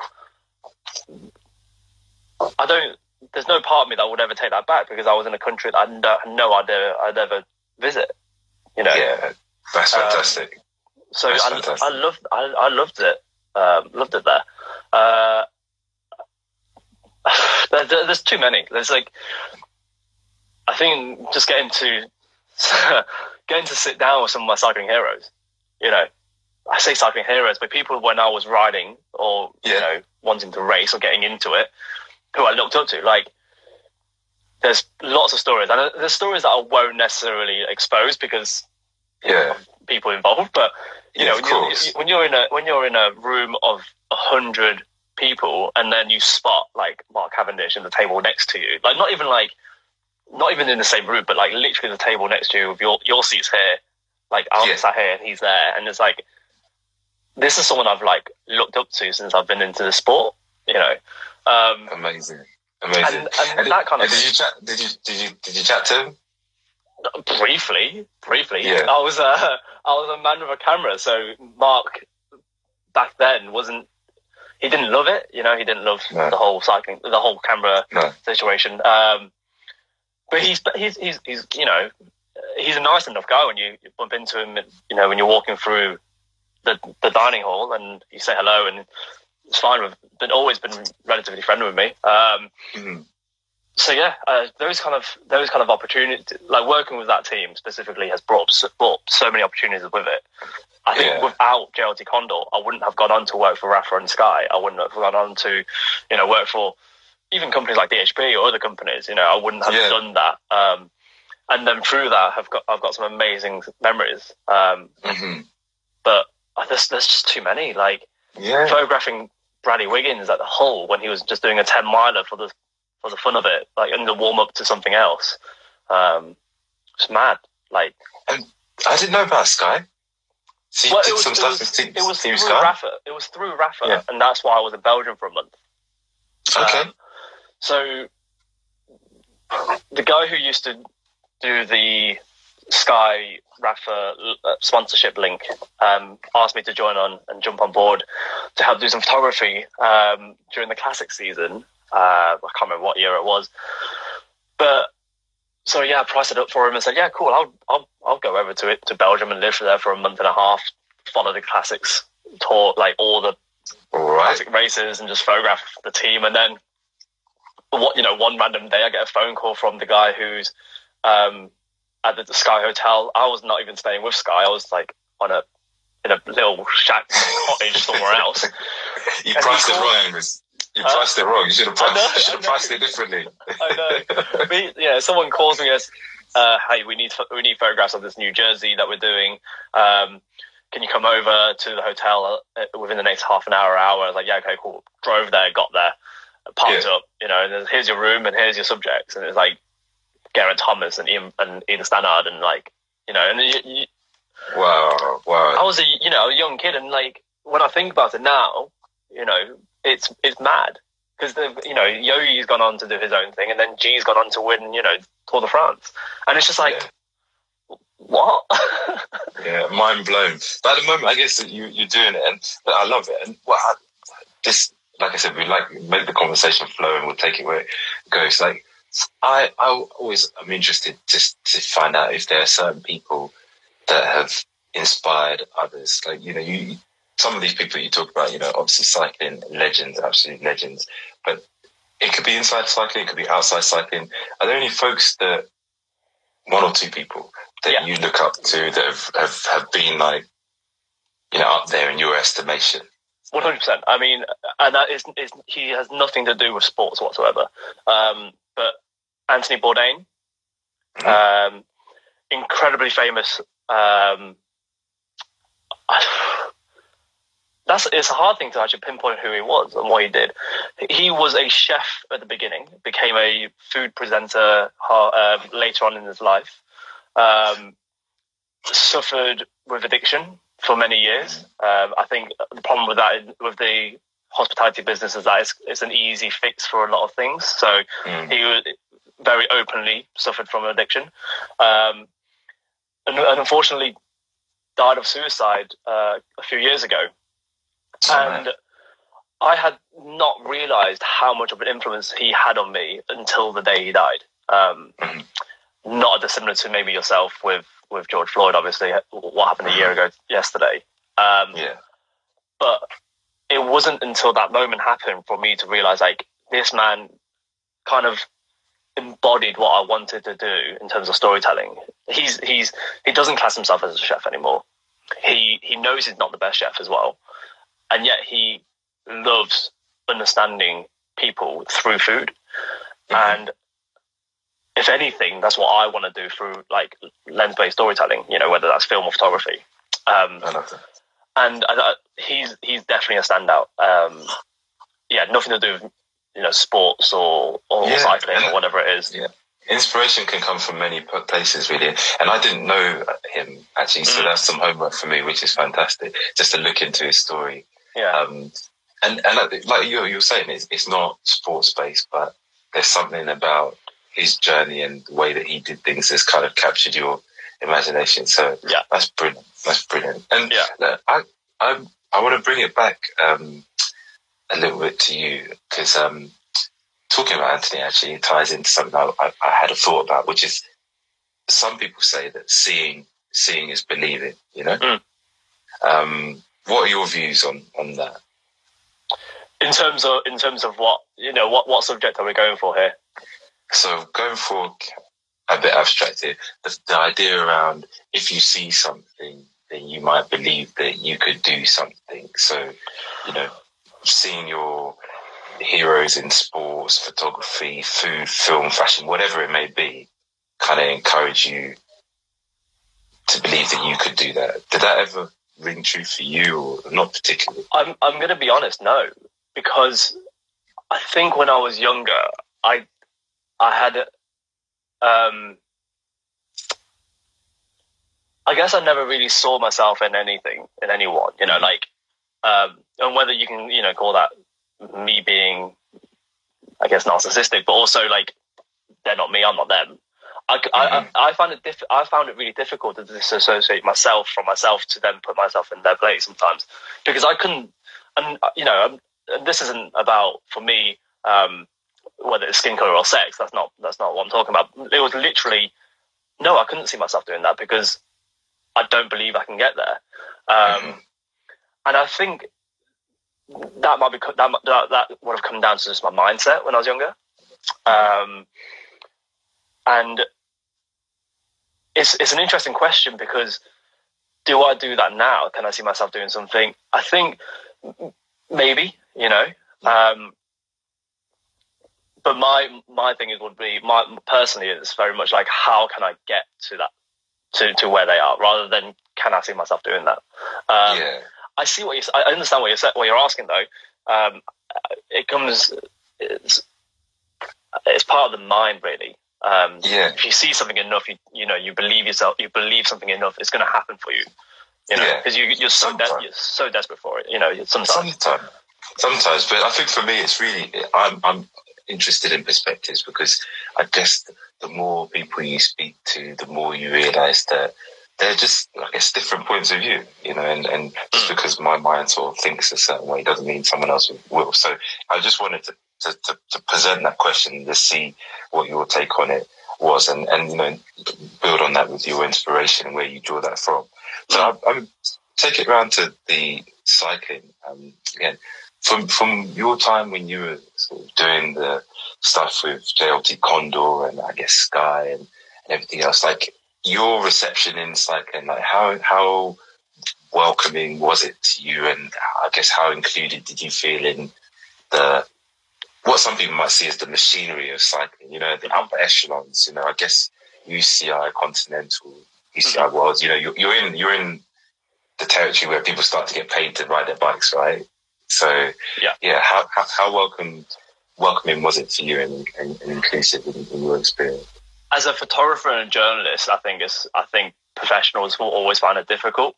[SPEAKER 2] I don't. There's no part of me that would ever take that back because I was in a country that I had no, no idea I'd ever visit. You know,
[SPEAKER 3] Yeah, that's
[SPEAKER 2] Um,
[SPEAKER 3] fantastic.
[SPEAKER 2] so
[SPEAKER 3] That's
[SPEAKER 2] I,
[SPEAKER 3] fantastic.
[SPEAKER 2] I loved I, I loved it. Um, loved it there. Uh, there- There's too many. There's like I think just getting to getting to sit down with some of my cycling heroes. You know, I say cycling heroes, but people when I was riding or you know wanting to race or getting into it, who I looked up to. Like, there's lots of stories, and there's stories that I won't necessarily expose because
[SPEAKER 3] Yeah,
[SPEAKER 2] people involved. But you
[SPEAKER 3] Yeah,
[SPEAKER 2] know, when you're, when you're in a when you're in a room of a hundred people, and then you spot like Mark Cavendish in the table next to you, like not even like not even in the same room, but like literally the table next to you with your your seats here, like I'm
[SPEAKER 3] Yeah.
[SPEAKER 2] sat here and he's there, and it's like this is someone I've like looked up to since I've been into the sport. You know, um,
[SPEAKER 3] amazing, amazing.
[SPEAKER 2] and, and that kind of
[SPEAKER 3] did you chat? Did you did you did you chat to him?
[SPEAKER 2] briefly, briefly.
[SPEAKER 3] Yeah.
[SPEAKER 2] I was uh, I was a man with a camera. So Mark back then wasn't. He didn't love it. You know, he didn't love
[SPEAKER 3] No.
[SPEAKER 2] the whole cycling, the whole camera
[SPEAKER 3] No.
[SPEAKER 2] situation. Um, but he's he's he's he's you know he's a nice enough guy when you, you bump into him. You know, when you're walking through the the dining hall and you say hello and it's fine with. Been always been relatively friendly with me. Um,
[SPEAKER 3] Mhm.
[SPEAKER 2] so yeah, uh, those kind of those kind of opportunities, like working with that team specifically, has brought so, brought so many opportunities with it. I think
[SPEAKER 3] Yeah.
[SPEAKER 2] without JLT Condor, I wouldn't have gone on to work for Rapha and Sky. I wouldn't have gone on to, you know, work for even companies like DHB or other companies. You know, I wouldn't have
[SPEAKER 3] Yeah.
[SPEAKER 2] done that. Um, and then through that, I've got I've got some amazing memories. Um,
[SPEAKER 3] Mhm.
[SPEAKER 2] but uh, there's there's just too many. Like
[SPEAKER 3] Yeah.
[SPEAKER 2] photographing Bradley Wiggins at the Hull when he was just doing a ten miler for the for the fun of it, like in the warm up to something else. Um, it's mad. Like and
[SPEAKER 3] I didn't know about Sky. So you
[SPEAKER 2] well,
[SPEAKER 3] did
[SPEAKER 2] it was,
[SPEAKER 3] some
[SPEAKER 2] it
[SPEAKER 3] stuff
[SPEAKER 2] was,
[SPEAKER 3] with Team,
[SPEAKER 2] it was through
[SPEAKER 3] Sky?
[SPEAKER 2] Rapha. It was through Rapha,
[SPEAKER 3] Yeah.
[SPEAKER 2] and that's why I was in Belgium for a month.
[SPEAKER 3] Okay.
[SPEAKER 2] Um, so the guy who used to do the Sky Rapha uh, sponsorship link um, asked me to join on and jump on board to help do some photography um, during the classic season. Uh, I can't remember what year it was, but so yeah, I priced it up for him and said, "Yeah, cool. I'll I'll I'll go over to it to Belgium and live there for a month and a half, follow the classics tour, like all the
[SPEAKER 3] All right.
[SPEAKER 2] classic races and just photograph the team. And then, what you know, one random day I get a phone call from the guy who's um, at the Sky Hotel. I was not even staying with Sky. I was like on a in a little shack cottage somewhere else.
[SPEAKER 3] You priced it wrong. You priced it wrong. You should have priced,
[SPEAKER 2] know,
[SPEAKER 3] should have priced it differently.
[SPEAKER 2] I know. Me, know, someone calls me as, uh, "Hey, we need we need photographs of this new jersey that we're doing. Um, can you come over to the hotel uh, within the next half an hour, hour?" I was like, "Yeah, okay, cool." Drove there, got there, parked
[SPEAKER 3] Yeah.
[SPEAKER 2] up, you know, and here's your room and here's your subjects, and it's like Geraint Thomas and Ian and Ian Stannard and like you know, and you, you,
[SPEAKER 3] Wow.
[SPEAKER 2] I was a you know a young kid, and like when I think about it now, you know, it's it's mad because the you know Yogi's gone on to do his own thing, and then G's gone on to win you know Tour de France, and it's just like what?
[SPEAKER 3] Yeah. Mind blown. But at the moment, I guess that you, you're doing it and but I love it. And well, I, this, like I said, we like make the conversation flow and we'll take it where it goes. Like, I, I always am interested just to find out if there are certain people that have inspired others. Like, you know, you, some of these people you talk about, you know, obviously cycling legends, absolute legends, but it could be inside cycling, it could be outside cycling. Are there any folks that one or two people that
[SPEAKER 2] Yeah.
[SPEAKER 3] you look up to that have, have, have been like, you know, up there in your estimation?
[SPEAKER 2] One hundred percent. I mean, and that is, is he has nothing to do with sports whatsoever. Um, but Anthony Bourdain, um, incredibly famous. Um, that's it's a hard thing to actually pinpoint who he was and what he did. He was a chef at the beginning, became a food presenter uh, later on in his life. Um, suffered with addiction for many years. Um, I think the problem with that, with the hospitality business, is that it's, it's an easy fix for a lot of things. So
[SPEAKER 3] Mm.
[SPEAKER 2] he very openly suffered from addiction, um, and, and unfortunately died of suicide uh, a few years ago. And I had not realized how much of an influence he had on me until the day he died. Um,
[SPEAKER 3] Mhm.
[SPEAKER 2] Not dissimilar to maybe yourself with with George Floyd, obviously, what happened a year ago yesterday. Um,
[SPEAKER 3] yeah.
[SPEAKER 2] but it wasn't until that moment happened for me to realize like this man kind of embodied what I wanted to do in terms of storytelling. He's he's he doesn't class himself as a chef anymore. He he knows he's not the best chef as well, and yet he loves understanding people through food. And if anything, that's what I want to do through like lens based storytelling. You know, whether that's film or photography. Um,
[SPEAKER 3] I love that.
[SPEAKER 2] and I, I, he's he's definitely a standout. Um, yeah, nothing to do with you know sports or or
[SPEAKER 3] Yeah,
[SPEAKER 2] cycling or whatever it is.
[SPEAKER 3] Yeah. Inspiration can come from many places, really. And I didn't know him actually, so
[SPEAKER 2] Mm.
[SPEAKER 3] that's some homework for me, which is fantastic. Just to look into his story.
[SPEAKER 2] Yeah,
[SPEAKER 3] Um, and and like- like you you're saying, it's, it's not sports based, but there's something about his journey and the way that he did things has kind of captured your imagination. So
[SPEAKER 2] Yeah.
[SPEAKER 3] that's brilliant. That's brilliant. And
[SPEAKER 2] Yeah.
[SPEAKER 3] look, I I I want to bring it back um, a little bit to you because um, talking about Anthony actually ties into something I, I, I had a thought about, which is some people say that seeing seeing is believing. You know.
[SPEAKER 2] Mm.
[SPEAKER 3] Um, what are your views on on that?
[SPEAKER 2] In terms of in terms of what you know, what what subject are we going for here?
[SPEAKER 3] So going for a bit abstracted, the, the idea around if you see something, then you might believe that you could do something. So, you know, seeing your heroes in sports, photography, food, film, fashion, whatever it may be, kind of encourage you to believe that you could do that. Did that ever ring true for you, or not particularly?
[SPEAKER 2] I'm I'm going to be honest, no, because I think when I was younger, I I had um I guess I never really saw myself in anything in anyone, you know, like um and whether you can, you know, call that me being I guess narcissistic, but also like they're not me, I'm not them. I, I, I, I found it diff- I found it really difficult to disassociate myself from myself to then put myself in their place sometimes because I couldn't and you know and this isn't about for me um, whether it's skin color or sex that's not that's not what I'm talking about it was literally no I couldn't see myself doing that because I don't believe I can get there um,
[SPEAKER 3] Mhm.
[SPEAKER 2] and I think that might be that, that that would have come down to just my mindset when I was younger um, and it's it's an interesting question because do I do that now? Can I see myself doing something? I think maybe, you know. Um, but my my thing is would be my personally it's very much like how can I get to that to, to where they are rather than can I see myself doing that. Um,
[SPEAKER 3] yeah.
[SPEAKER 2] I see what you. I understand what you're what you're asking though. Um, it comes. It's, it's part of the mind, really. Um,
[SPEAKER 3] Yeah.
[SPEAKER 2] If you see something enough, you you know you believe yourself. You believe something enough, it's going to happen for you. You know,
[SPEAKER 3] Yeah.
[SPEAKER 2] because you you're so de- you're so desperate for it. You know, sometimes.
[SPEAKER 3] Sometimes, sometimes, but I think for me, it's really I'm I'm interested in perspectives because I guess the more people you speak to, the more you realise that they're just I guess different points of view, you know, and and just because my mind sort of thinks a certain way doesn't mean someone else will. So I just wanted to to, to, to present that question to see what your take on it was, and and you know build on that with your inspiration and where you draw that from. So I, I'm take it round to the cycling um, again. From from your time when you were sort of doing the stuff with JLT Condor and I guess Sky and, and everything else, like your reception in cycling, like how how welcoming was it to you, and I guess how included did you feel in the what some people might see as the machinery of cycling? You know, the upper echelons. You know, I guess UCI Continental, UCI mm-hmm. Worlds. You know, you're, you're in you're in the territory where people start to get paid to ride their bikes, right? So
[SPEAKER 2] Yeah.
[SPEAKER 3] yeah. How how, how welcome welcoming was it for you and, and, and inclusive in, in your experience?
[SPEAKER 2] As a photographer and a journalist, I think it's I think professionals will always find it difficult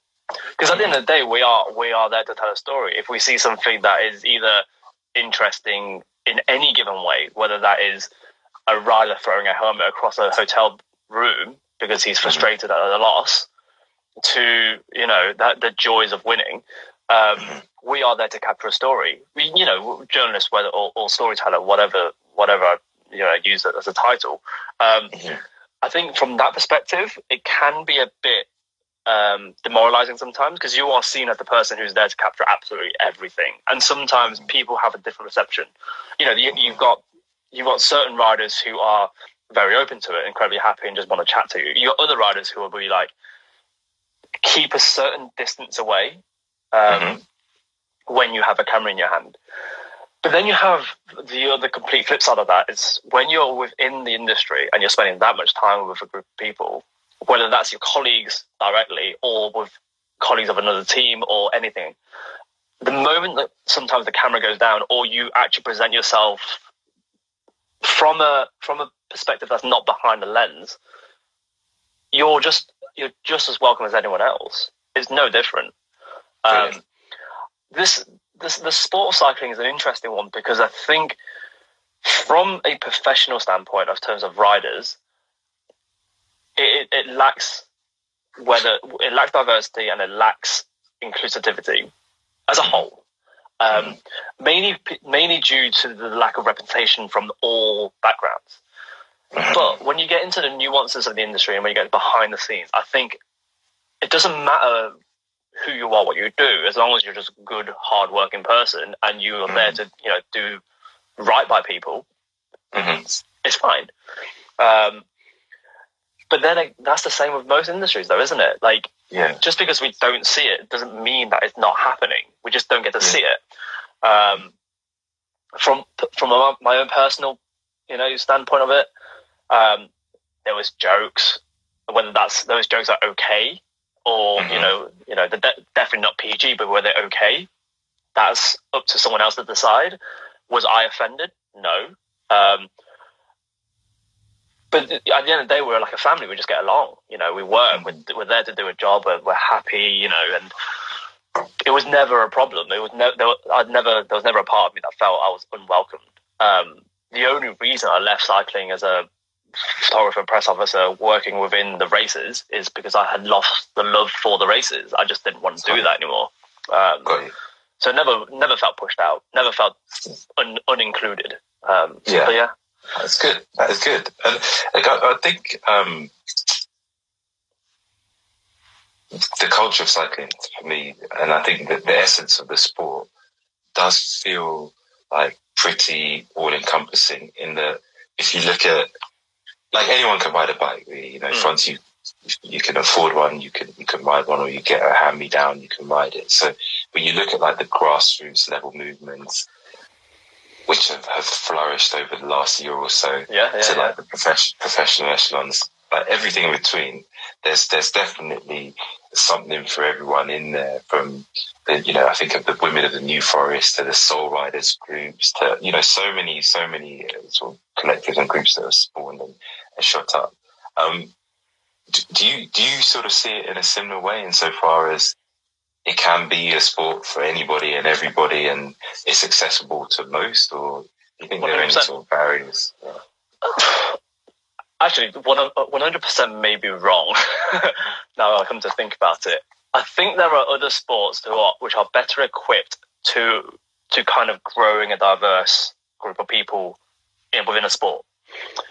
[SPEAKER 2] because at the end of the day, we are we are there to tell a story. If we see something that is either interesting in any given way, whether that is a rider throwing a helmet across a hotel room because he's mm-hmm. frustrated at a loss, to you know that the joys of winning. Um, we are there to capture a story. We, you know, journalists, whether or, or storyteller, whatever, whatever you know, use it as a title. Um,
[SPEAKER 3] Mhm.
[SPEAKER 2] I think from that perspective, it can be a bit um, demoralizing sometimes because you are seen as the person who's there to capture absolutely everything, and sometimes people have a different reception. You know, you, you've got you've got certain riders who are very open to it, incredibly happy, and just want to chat to you. You got other riders who will be like, keep a certain distance away um,
[SPEAKER 3] Mhm.
[SPEAKER 2] when you have a camera in your hand. But then you have the other complete flip side of that. It's when you're within the industry and you're spending that much time with a group of people, whether that's your colleagues directly or with colleagues of another team or anything. The moment that sometimes the camera goes down or you actually present yourself from a from a perspective that's not behind the lens, you're just you're just as welcome as anyone else. It's no different. Um, this this the sport of cycling is an interesting one because I think from a professional standpoint of terms of riders, it, it, lacks whether it lacks diversity and it lacks inclusivity as a whole. Um, mainly, mainly due to the lack of representation from all backgrounds. But when you get into the nuances of the industry and when you get behind the scenes, I think it doesn't matter who you are, what you do, as long as you're just a good, hard-working person and you are there to, you know, do right by people.
[SPEAKER 3] Mhm.
[SPEAKER 2] It's fine. Um, but then it, that's the same with most industries, though, isn't it? Like,
[SPEAKER 3] Yeah.
[SPEAKER 2] just because we don't see it doesn't mean that it's not happening. We just don't get to
[SPEAKER 3] Yeah.
[SPEAKER 2] see it. Um, from from my my own personal, you know, standpoint of it, um, there was jokes. Whether that's those jokes are okay, or you
[SPEAKER 3] Mhm.
[SPEAKER 2] know, you know, they're de- definitely not PG, but were they okay? That's up to someone else to decide. Was I offended? No. Um, but at the end of the day, we're like a family. We just get along. You know, we work. We're, we're there to do a job. We're, we're happy. You know, and it was never a problem. It was never. There, was- I'd never. There was never a part of me that felt I was unwelcomed. Um, the only reason I left cycling as a photographer, press officer, working within the races, is because I had lost the love for the races. I just didn't want to do that anymore. Um, so never, never felt pushed out. Never felt un, unincluded. Um,
[SPEAKER 3] Yeah.
[SPEAKER 2] But yeah.
[SPEAKER 3] That's good. That is good. And like, I, I think um, the culture of cycling for me, and I think that the essence of the sport does feel like pretty all encompassing. In the if you look at like anyone can ride a bike, you know,
[SPEAKER 2] Mm.
[SPEAKER 3] once you you can afford one, you can you can ride one, or you get a hand me down, you can ride it. So when you look at like the grassroots level movements, which have, have flourished over the last year or so,
[SPEAKER 2] Yeah. Yeah.
[SPEAKER 3] to
[SPEAKER 2] yeah.
[SPEAKER 3] like the profession, professional echelons, like everything in between. There's there's definitely something for everyone in there. From the, you know, I think of the women of the New Forest to the Soul Riders groups to you know so many so many uh, sort of collectives and groups that have spawned and, shot up. Um, do, do you do you sort of see it in a similar way insofar as it can be a sport for anybody and everybody and it's accessible to most or do you think there are any
[SPEAKER 2] 100%.
[SPEAKER 3] sort of barriers?
[SPEAKER 2] Actually, one hundred percent may be wrong. now I come to think about it, I think there are other sports who are, which are better equipped to to kind of growing a diverse group of people in, within a sport.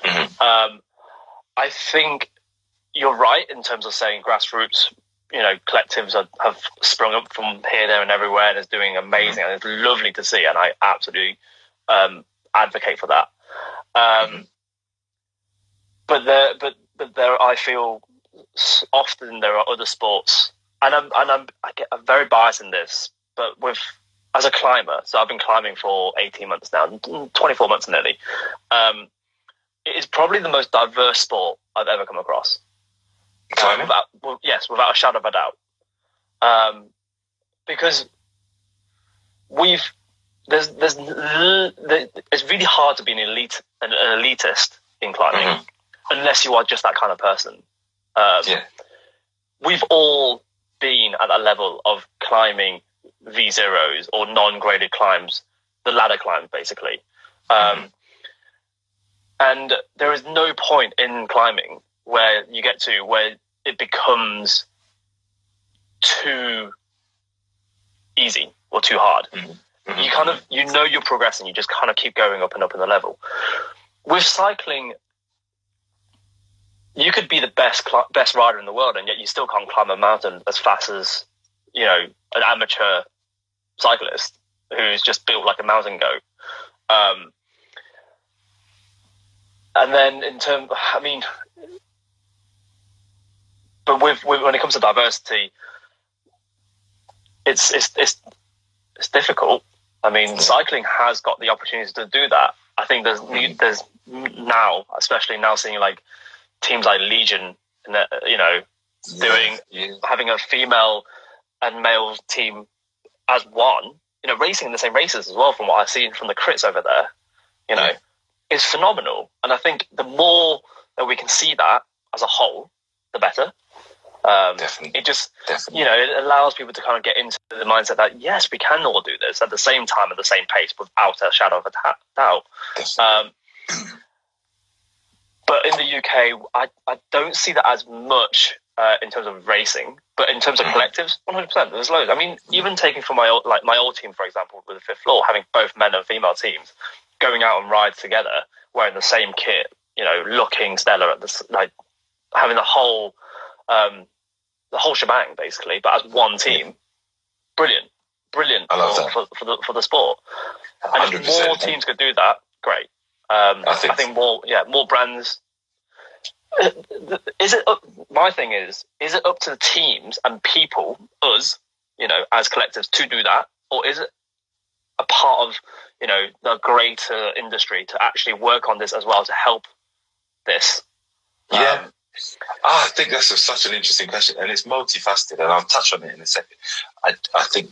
[SPEAKER 3] Mhm.
[SPEAKER 2] Um, I think you're right in terms of saying grassroots. You know, collectives are, have sprung up from here, there, and everywhere, and is doing amazing, and it's lovely to see. And I absolutely um, advocate for that. Um, but there, but but there, I feel often there are other sports, and I'm and I'm I get, I'm very biased in this, but with as a climber, so I've been climbing for 18 months now, 24 months nearly. Um, it is probably the most diverse sport I've ever come across.
[SPEAKER 3] Climbing?
[SPEAKER 2] without, well, yes, without a shadow of a doubt. Um, because we've there's there's it's really hard to be an elite an, an elitist in climbing
[SPEAKER 3] Mhm.
[SPEAKER 2] unless you are just that kind of person. Um,
[SPEAKER 3] Yeah.
[SPEAKER 2] We've all been at that level of climbing V zeros or non-graded climbs, the ladder climb basically. Um, And there is no point in climbing where you get to where it becomes too easy or too hard.
[SPEAKER 3] Mhm.
[SPEAKER 2] You kind of you know you're progressing. You just kind of keep going up and up in the level. With cycling, you could be the best cli- best rider in the world, and yet you still can't climb a mountain as fast as you know an amateur cyclist who's just built like a mountain goat. Um, and then in terms, I mean, but with, with when it comes to diversity, it's it's it's it's difficult. I mean, cycling has got the opportunity to do that. I think there's mm-hmm. there's now, especially now, seeing like teams like Legion, you know, doing
[SPEAKER 3] Yeah.
[SPEAKER 2] having a female and male team as one, you know, racing in the same races as well. From what I've seen from the crits over there, you know,
[SPEAKER 3] Yeah.
[SPEAKER 2] Is phenomenal. And I think the more that we can see that as a whole, the better. Um,
[SPEAKER 3] Definitely.
[SPEAKER 2] it just
[SPEAKER 3] Definitely.
[SPEAKER 2] you know, it allows people to kind of get into the mindset that yes, we can all do this at the same time at the same pace without a shadow of a ta- doubt. Um, but in the UK, I, I don't see that as much uh, in terms of racing, but in terms of collectives, one hundred percent. There's loads. I mean, even taking from my old, like my old team, for example, with the fifth floor, having both men and female teams going out on rides together, wearing the same kit, you know, looking stellar at this, like having the whole, um, the whole shebang basically, but as one team, brilliant, brilliant
[SPEAKER 3] I love
[SPEAKER 2] for,
[SPEAKER 3] that.
[SPEAKER 2] for, for the for the sport. And if
[SPEAKER 3] 100%.
[SPEAKER 2] more teams could do that, great. Um,
[SPEAKER 3] I think-
[SPEAKER 2] I think more, yeah, more brands. Is it up, my thing is is it up to the teams and people us you know as collectives to do that or is it a part of you know the greater industry to actually work on this as well to help this
[SPEAKER 3] Yeah.
[SPEAKER 2] Um,
[SPEAKER 3] Ah, I think that's a, such an interesting question, and it's multifaceted, and I'll touch on it in a second. I, I think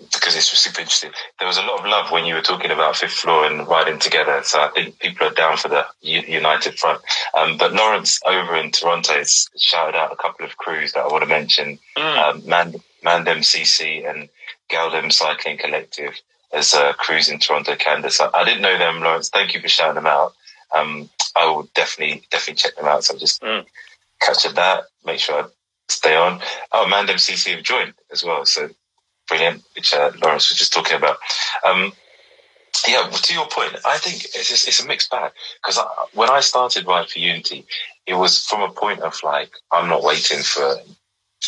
[SPEAKER 3] because it's super interesting. There was a lot of love when you were talking about fifth floor and riding together, so I think people are down for the united front. Um, but Lawrence over in Toronto has shouted out a couple of crews that I want to mention:
[SPEAKER 2] mm,
[SPEAKER 3] um, Man, Mandem CC and Galdem Cycling Collective as uh, crews in Toronto, Canada. So I didn't know them, Lawrence. Thank you for shouting them out. Um, I will definitely definitely check them out. So just
[SPEAKER 2] Mm.
[SPEAKER 3] that. Make sure I stay on. Oh, Mandem CC have joined as well. So brilliant, which uh, Lawrence was just talking about. Um, yeah, to your point, I think it's just, it's a mixed bag because when I started Ride for Unity, it was from a point of like I'm not waiting for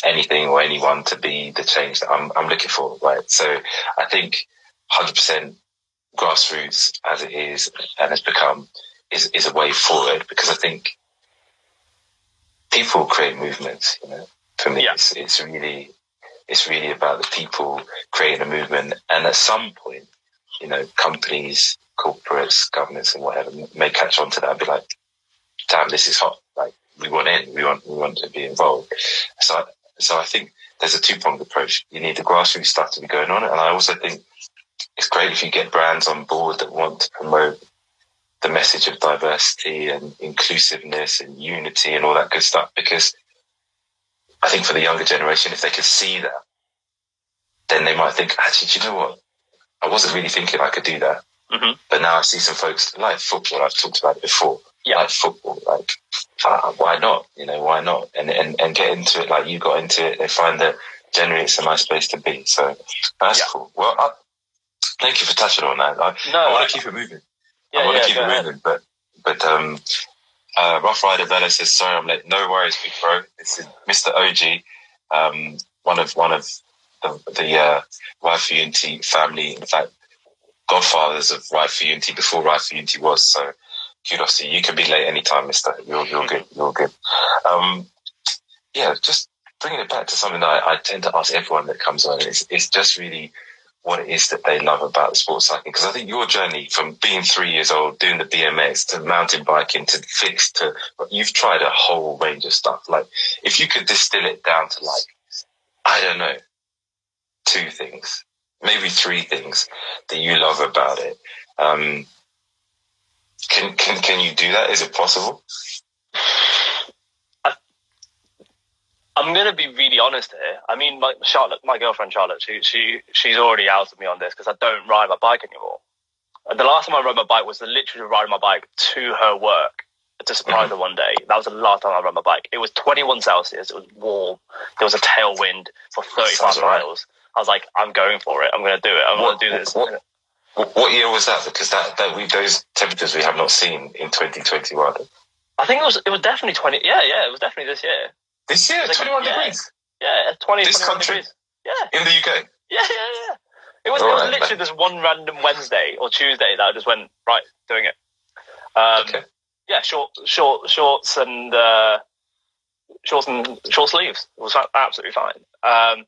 [SPEAKER 3] anything or anyone to be the change that I'm I'm looking for, right? So I think 100% grassroots as it is and has become is is a way forward because I think people create movements. You know, for me,
[SPEAKER 2] Yeah.
[SPEAKER 3] it's it's really it's really about the people creating a movement, and at some point, you know, companies, corporates, governments, and whatever may catch on to that and be like, "Damn, this is hot! Like, we want in, we want we want to be involved." So, so I think there's a two pronged approach. You need the grassroots stuff to be going on, and I also think it's great if you get brands on board that want to promote the message of diversity and inclusiveness and unity and all that good stuff because I think for the younger generation, if they could see that, then they might think, actually, do you know what? I wasn't really thinking I could do that.
[SPEAKER 2] Mhm.
[SPEAKER 3] But now I see some folks like football. I've talked about it before.
[SPEAKER 2] Yeah.
[SPEAKER 3] Like football, like uh, why not? You know, why not? And, and and get into it like you got into it. They find that generally it's a nice place to be. So that's
[SPEAKER 2] Yeah.
[SPEAKER 3] cool. Well, I, thank you for touching on that. I,
[SPEAKER 2] no
[SPEAKER 3] I want to keep it moving.
[SPEAKER 2] yeah,
[SPEAKER 3] I want
[SPEAKER 2] yeah,
[SPEAKER 3] to keep
[SPEAKER 2] go
[SPEAKER 3] it
[SPEAKER 2] ahead.
[SPEAKER 3] moving, but but um, uh, Rough Rider Bella says, "Sorry, I'm late. No worries, big bro. This is Mr. OG, um, one of one of the, the uh, Ride for Unity family. In fact, godfathers of Ride for Unity before Ride for Unity was. So kudos to you. You can be late anytime, Mister. You're you're good. You're good. Um, yeah, just bringing it back to something that I, I tend to ask everyone that comes on. It's it's just really what it is that they love about sports cycling. Because I think your journey from being three years old, doing the BMX to mountain biking to fixed to you've tried a whole range of stuff. Like if you could distill it down to like, I don't know, two things, maybe three things that you love about it. Um, can, can, can you do that? Is it possible?
[SPEAKER 2] I'm gonna be really honest here. I mean, my Charlotte, my girlfriend Charlotte, she she she's already outed me on this because I don't ride my bike anymore. And The last time I rode my bike was literally riding my bike to her work to surprise her one day. That was the last time I rode my bike. It was 21 Celsius. It was warm. There was a tailwind for 35
[SPEAKER 3] right.
[SPEAKER 2] miles. I was like, I'm going for it. I'm going to do it. I'm
[SPEAKER 3] What-
[SPEAKER 2] going to do this.
[SPEAKER 3] what- Wh- What year was that? Because that, that we, those temperatures we have not seen in 2021.
[SPEAKER 2] I think it was it was definitely 20. Yeah, yeah, it was definitely this year.
[SPEAKER 3] This year,
[SPEAKER 2] Like,
[SPEAKER 3] 21
[SPEAKER 2] yeah.
[SPEAKER 3] degrees
[SPEAKER 2] Yeah, 20,
[SPEAKER 3] This
[SPEAKER 2] 21
[SPEAKER 3] country?
[SPEAKER 2] degrees. Yeah.
[SPEAKER 3] in the UK.
[SPEAKER 2] Yeah, yeah, yeah. It was, it was
[SPEAKER 3] right,
[SPEAKER 2] literally this one random Wednesday or Tuesday that I just went right doing it. Um,
[SPEAKER 3] Okay.
[SPEAKER 2] Yeah, short, short, shorts and uh, shorts and short sleeves. It was absolutely fine. Um,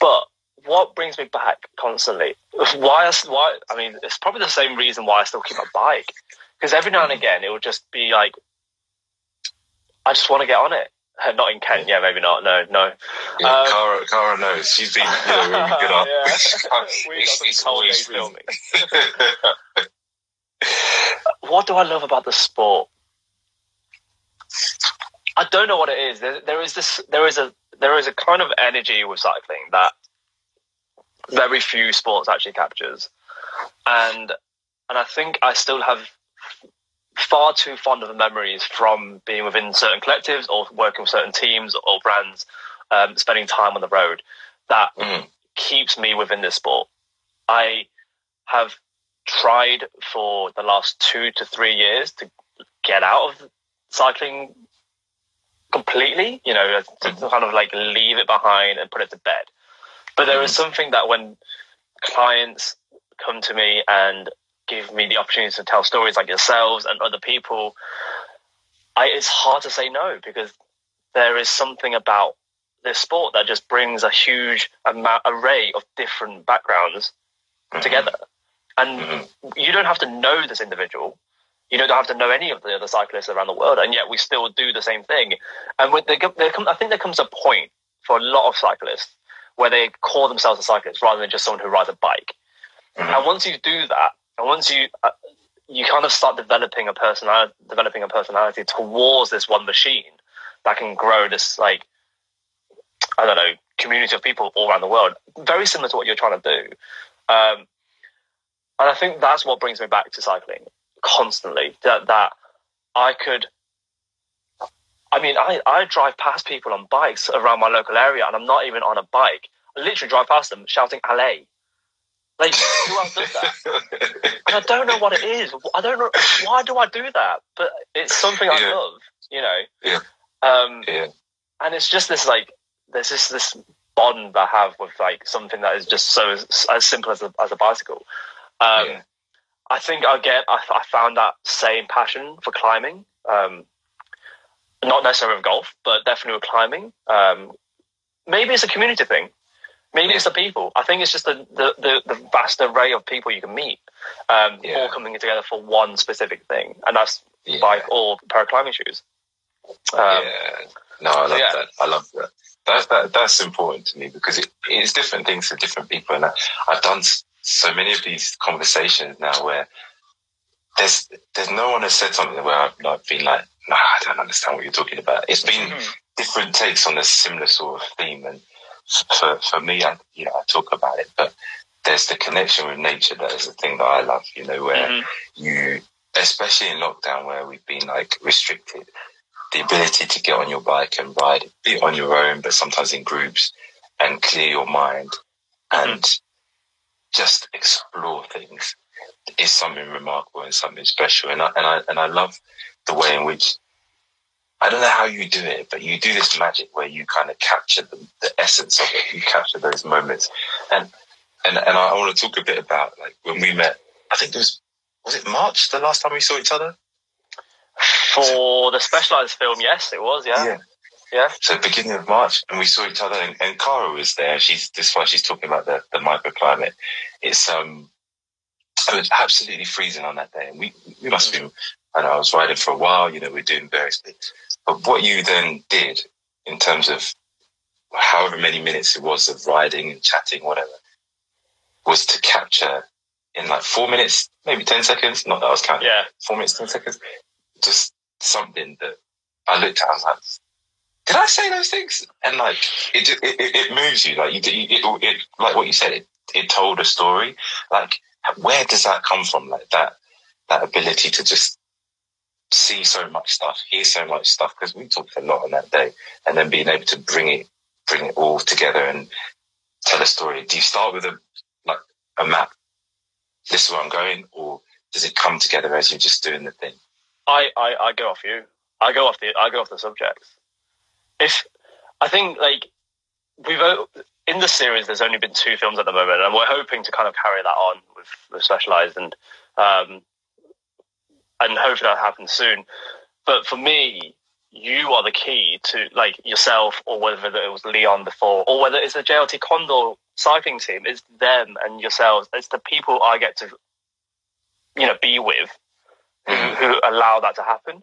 [SPEAKER 2] but what brings me back constantly? Why? I, why? I mean, it's probably the same reason why I still keep my bike. Because every now and again, it would just be like, I just want to get on it. Not in Kent, yeah, maybe not. No, no.
[SPEAKER 3] Yeah,
[SPEAKER 2] Um,
[SPEAKER 3] Cara, Cara knows. She's been you know, really good on.
[SPEAKER 2] Yeah.
[SPEAKER 3] It's-
[SPEAKER 2] We got some
[SPEAKER 3] always
[SPEAKER 2] filming. what do I love about the sport? I don't know what it is. There, there is this. There is a. There is a kind of energy with cycling that very few sports actually captures, and and I think I still have far too fond of the memories from being within certain collectives or working with certain teams or brands, um, spending time on the road that
[SPEAKER 3] Mm.
[SPEAKER 2] keeps me within this sport. I have tried for the last two to three years to get out of cycling completely, you know, to
[SPEAKER 3] Mhm.
[SPEAKER 2] kind of like leave it behind and put it to bed. But there is something that when clients come to me and give me the opportunity to tell stories like yourselves and other people, I, it's hard to say no because there is something about this sport that just brings a huge amount, array of different backgrounds
[SPEAKER 3] Mhm.
[SPEAKER 2] together. And
[SPEAKER 3] Mhm.
[SPEAKER 2] you don't have to know this individual. You don't have to know any of the other cyclists around the world, and yet we still do the same thing. And when there, there come, I think there comes a point for a lot of cyclists where they call themselves a cyclist rather than just someone who rides a bike.
[SPEAKER 3] Mhm.
[SPEAKER 2] And once you do that, and once you uh, you kind of start developing a personality, developing a personality towards this one machine that can grow this like I don't know community of people all around the world, very similar to what you're trying to do. Um, and I think that's what brings me back to cycling constantly. That that I could. I mean, I, I drive past people on bikes around my local area, and I'm not even on a bike. I literally drive past them shouting "Allez!" Like who else does that? And I don't know what it is. I don't know why do I do that, but it's something I
[SPEAKER 3] Yeah.
[SPEAKER 2] love. You know.
[SPEAKER 3] Yeah.
[SPEAKER 2] Um,
[SPEAKER 3] yeah.
[SPEAKER 2] and it's just this like there's just this bond I have with like something that is just so as, as simple as a, as a bicycle. Um,
[SPEAKER 3] Yeah.
[SPEAKER 2] I think I get I, I found that same passion for climbing. Um, not necessarily with golf, but definitely with climbing. Um, maybe it's a community thing. Maybe it's the people. I think it's just the, the, the, the vast array of people you can meet, um,
[SPEAKER 3] Yeah.
[SPEAKER 2] all coming together for one specific thing, and that's
[SPEAKER 3] Yeah.
[SPEAKER 2] bike or paraclimbing shoes. Um,
[SPEAKER 3] yeah. No, I love
[SPEAKER 2] yeah.
[SPEAKER 3] that. I love that. That's that. That's important to me because it, it's different things for different people, and I, I've done so many of these conversations now where there's there's no one has said something where I've like been like, nah, I don't understand what you're talking about. It's been
[SPEAKER 2] Mhm.
[SPEAKER 3] different takes on a similar sort of theme, and for for me, I you know I talk about it, but there's the connection with nature that is the thing that I love. You know, where
[SPEAKER 2] Mhm.
[SPEAKER 3] you, especially in lockdown where we've been like restricted, the ability to get on your bike and ride, be on your own, but sometimes in groups, and clear your mind and just explore things is something remarkable and something special. And I, and I, and I love the way in which, I don't know how you do it, but you do this magic where you kind of capture the, the essence of it. You capture those moments. And, and, and I want to talk a bit about like when we met, I think it was, was it March the last time we saw each other?
[SPEAKER 2] For the Specialized film, yes, it was. Yeah, yeah.
[SPEAKER 3] So beginning of March, and we saw each other, and, and Cara was there. She's this is why she's talking about the, the microclimate. It's um, it was absolutely freezing on that day, and we we must have been. And I was riding for a while. You know, we are doing various bits. But what you then did in terms of however many minutes it was of riding and chatting, whatever, was to capture in like four minutes, maybe ten seconds. Not that I was counting.
[SPEAKER 2] Yeah,
[SPEAKER 3] Four minutes, ten seconds. Just something that I looked at. I was like, did I say those things? And like, it it, it, it moves you. Like you, it, it, like what you said. It it told a story. Like, where does that come from? Like that that ability to just see so much stuff, hear so much stuff. Because we talked a lot on that day, and then being able to bring it bring it all together and tell a story. Do you start with a like a map? This is where I'm going, or does it come together as you're just doing the thing?
[SPEAKER 2] I, I, I go off you. I go off the I go off the subjects. If I think like we've in the series, there's only been two films at the moment, and we're hoping to kind of carry that on with, Specialized and um, and hopefully that happens soon. But for me, you are the key to like yourself, or whether it was Leon before, or whether it's the JLT Condor cycling team. It's them and yourselves. It's the people I get to you know be with who, who allow that to happen.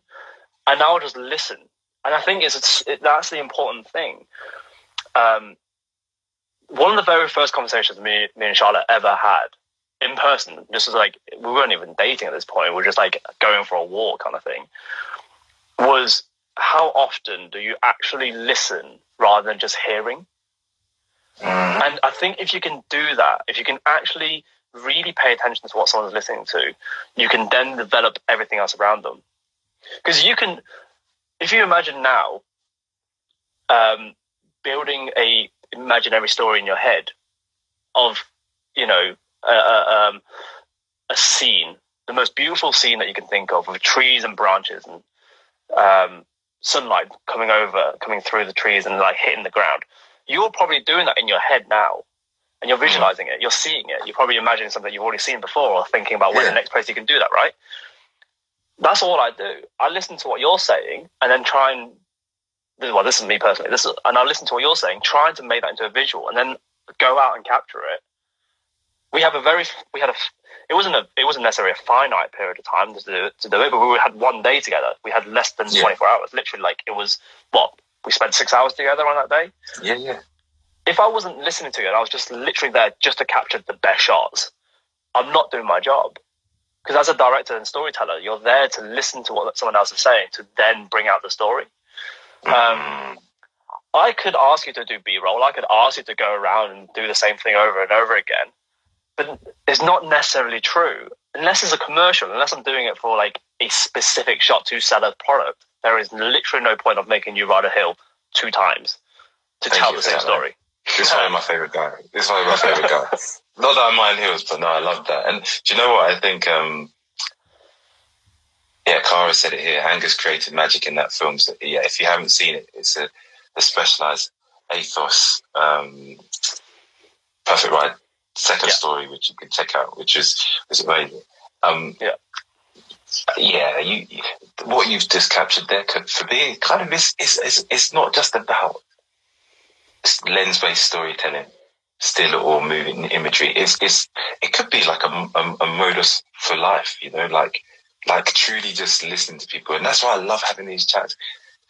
[SPEAKER 2] And now I'll just listen. And I think it's, it's it, that's the important thing. Um, one of the very first conversations me, me and Charlotte ever had in person, just as like we weren't even dating at this point, we were just like going for a walk kind of thing, was how often do you actually listen rather than just hearing?
[SPEAKER 3] Mm.
[SPEAKER 2] And I think if you can do that, if you can actually really pay attention to what someone's listening to, you can then develop everything else around them. Because you can, if you imagine now, um, building a imaginary story in your head of, you know, um, a scene, the most beautiful scene that you can think of, with trees and branches and um, sunlight coming over, coming through the trees and like hitting the ground. You're probably doing that in your head now, and you're visualizing it. You're seeing it. You're probably imagining something you've already seen before, or thinking about where the next place you can do that. Right? That's all I do. I listen to what you're saying, and then try and well, this is me personally. This is, and I listen to what you're saying, trying to make that into a visual, and then go out and capture it. We have a very, we had a, it wasn't a, it wasn't necessarily a finite period of time to do, to do it, but we had one day together. We had less than
[SPEAKER 3] Yeah.
[SPEAKER 2] 24 hours. Literally, like it was what we spent six hours together on that day.
[SPEAKER 3] Yeah, yeah.
[SPEAKER 2] If I wasn't listening to it, and I was just literally there just to capture the best shots. I'm not doing my job because as a director and storyteller, you're there to listen to what someone else is saying to then bring out the story. Um,
[SPEAKER 3] Mm.
[SPEAKER 2] I could ask you to do B roll. I could ask you to go around and do the same thing over and over again. But it's not necessarily true. Unless it's a commercial, unless I'm doing it for like a specific shot to sell a product, there is literally no point of making you ride a hill two times to
[SPEAKER 3] Thank
[SPEAKER 2] tell the same story.
[SPEAKER 3] This is one of my favorite guy. This is one of my favorite guy. Not that I mind hills, but no, I love that. And do you know what? I think, um, yeah, Cara said it here. Angus created magic in that film. So, yeah, if you haven't seen it, it's a, a Specialized ethos, um, perfect ride second
[SPEAKER 2] Yeah.
[SPEAKER 3] story, which you can check out, which is was amazing. Um,
[SPEAKER 2] Yeah.
[SPEAKER 3] yeah, you, you what you've just captured there could, for me kind of is is is it's not just about lens based storytelling, still or moving imagery. It's it's it could be like a, a, a modus for life, you know, like like truly just listening to people, and that's why I love having these chats.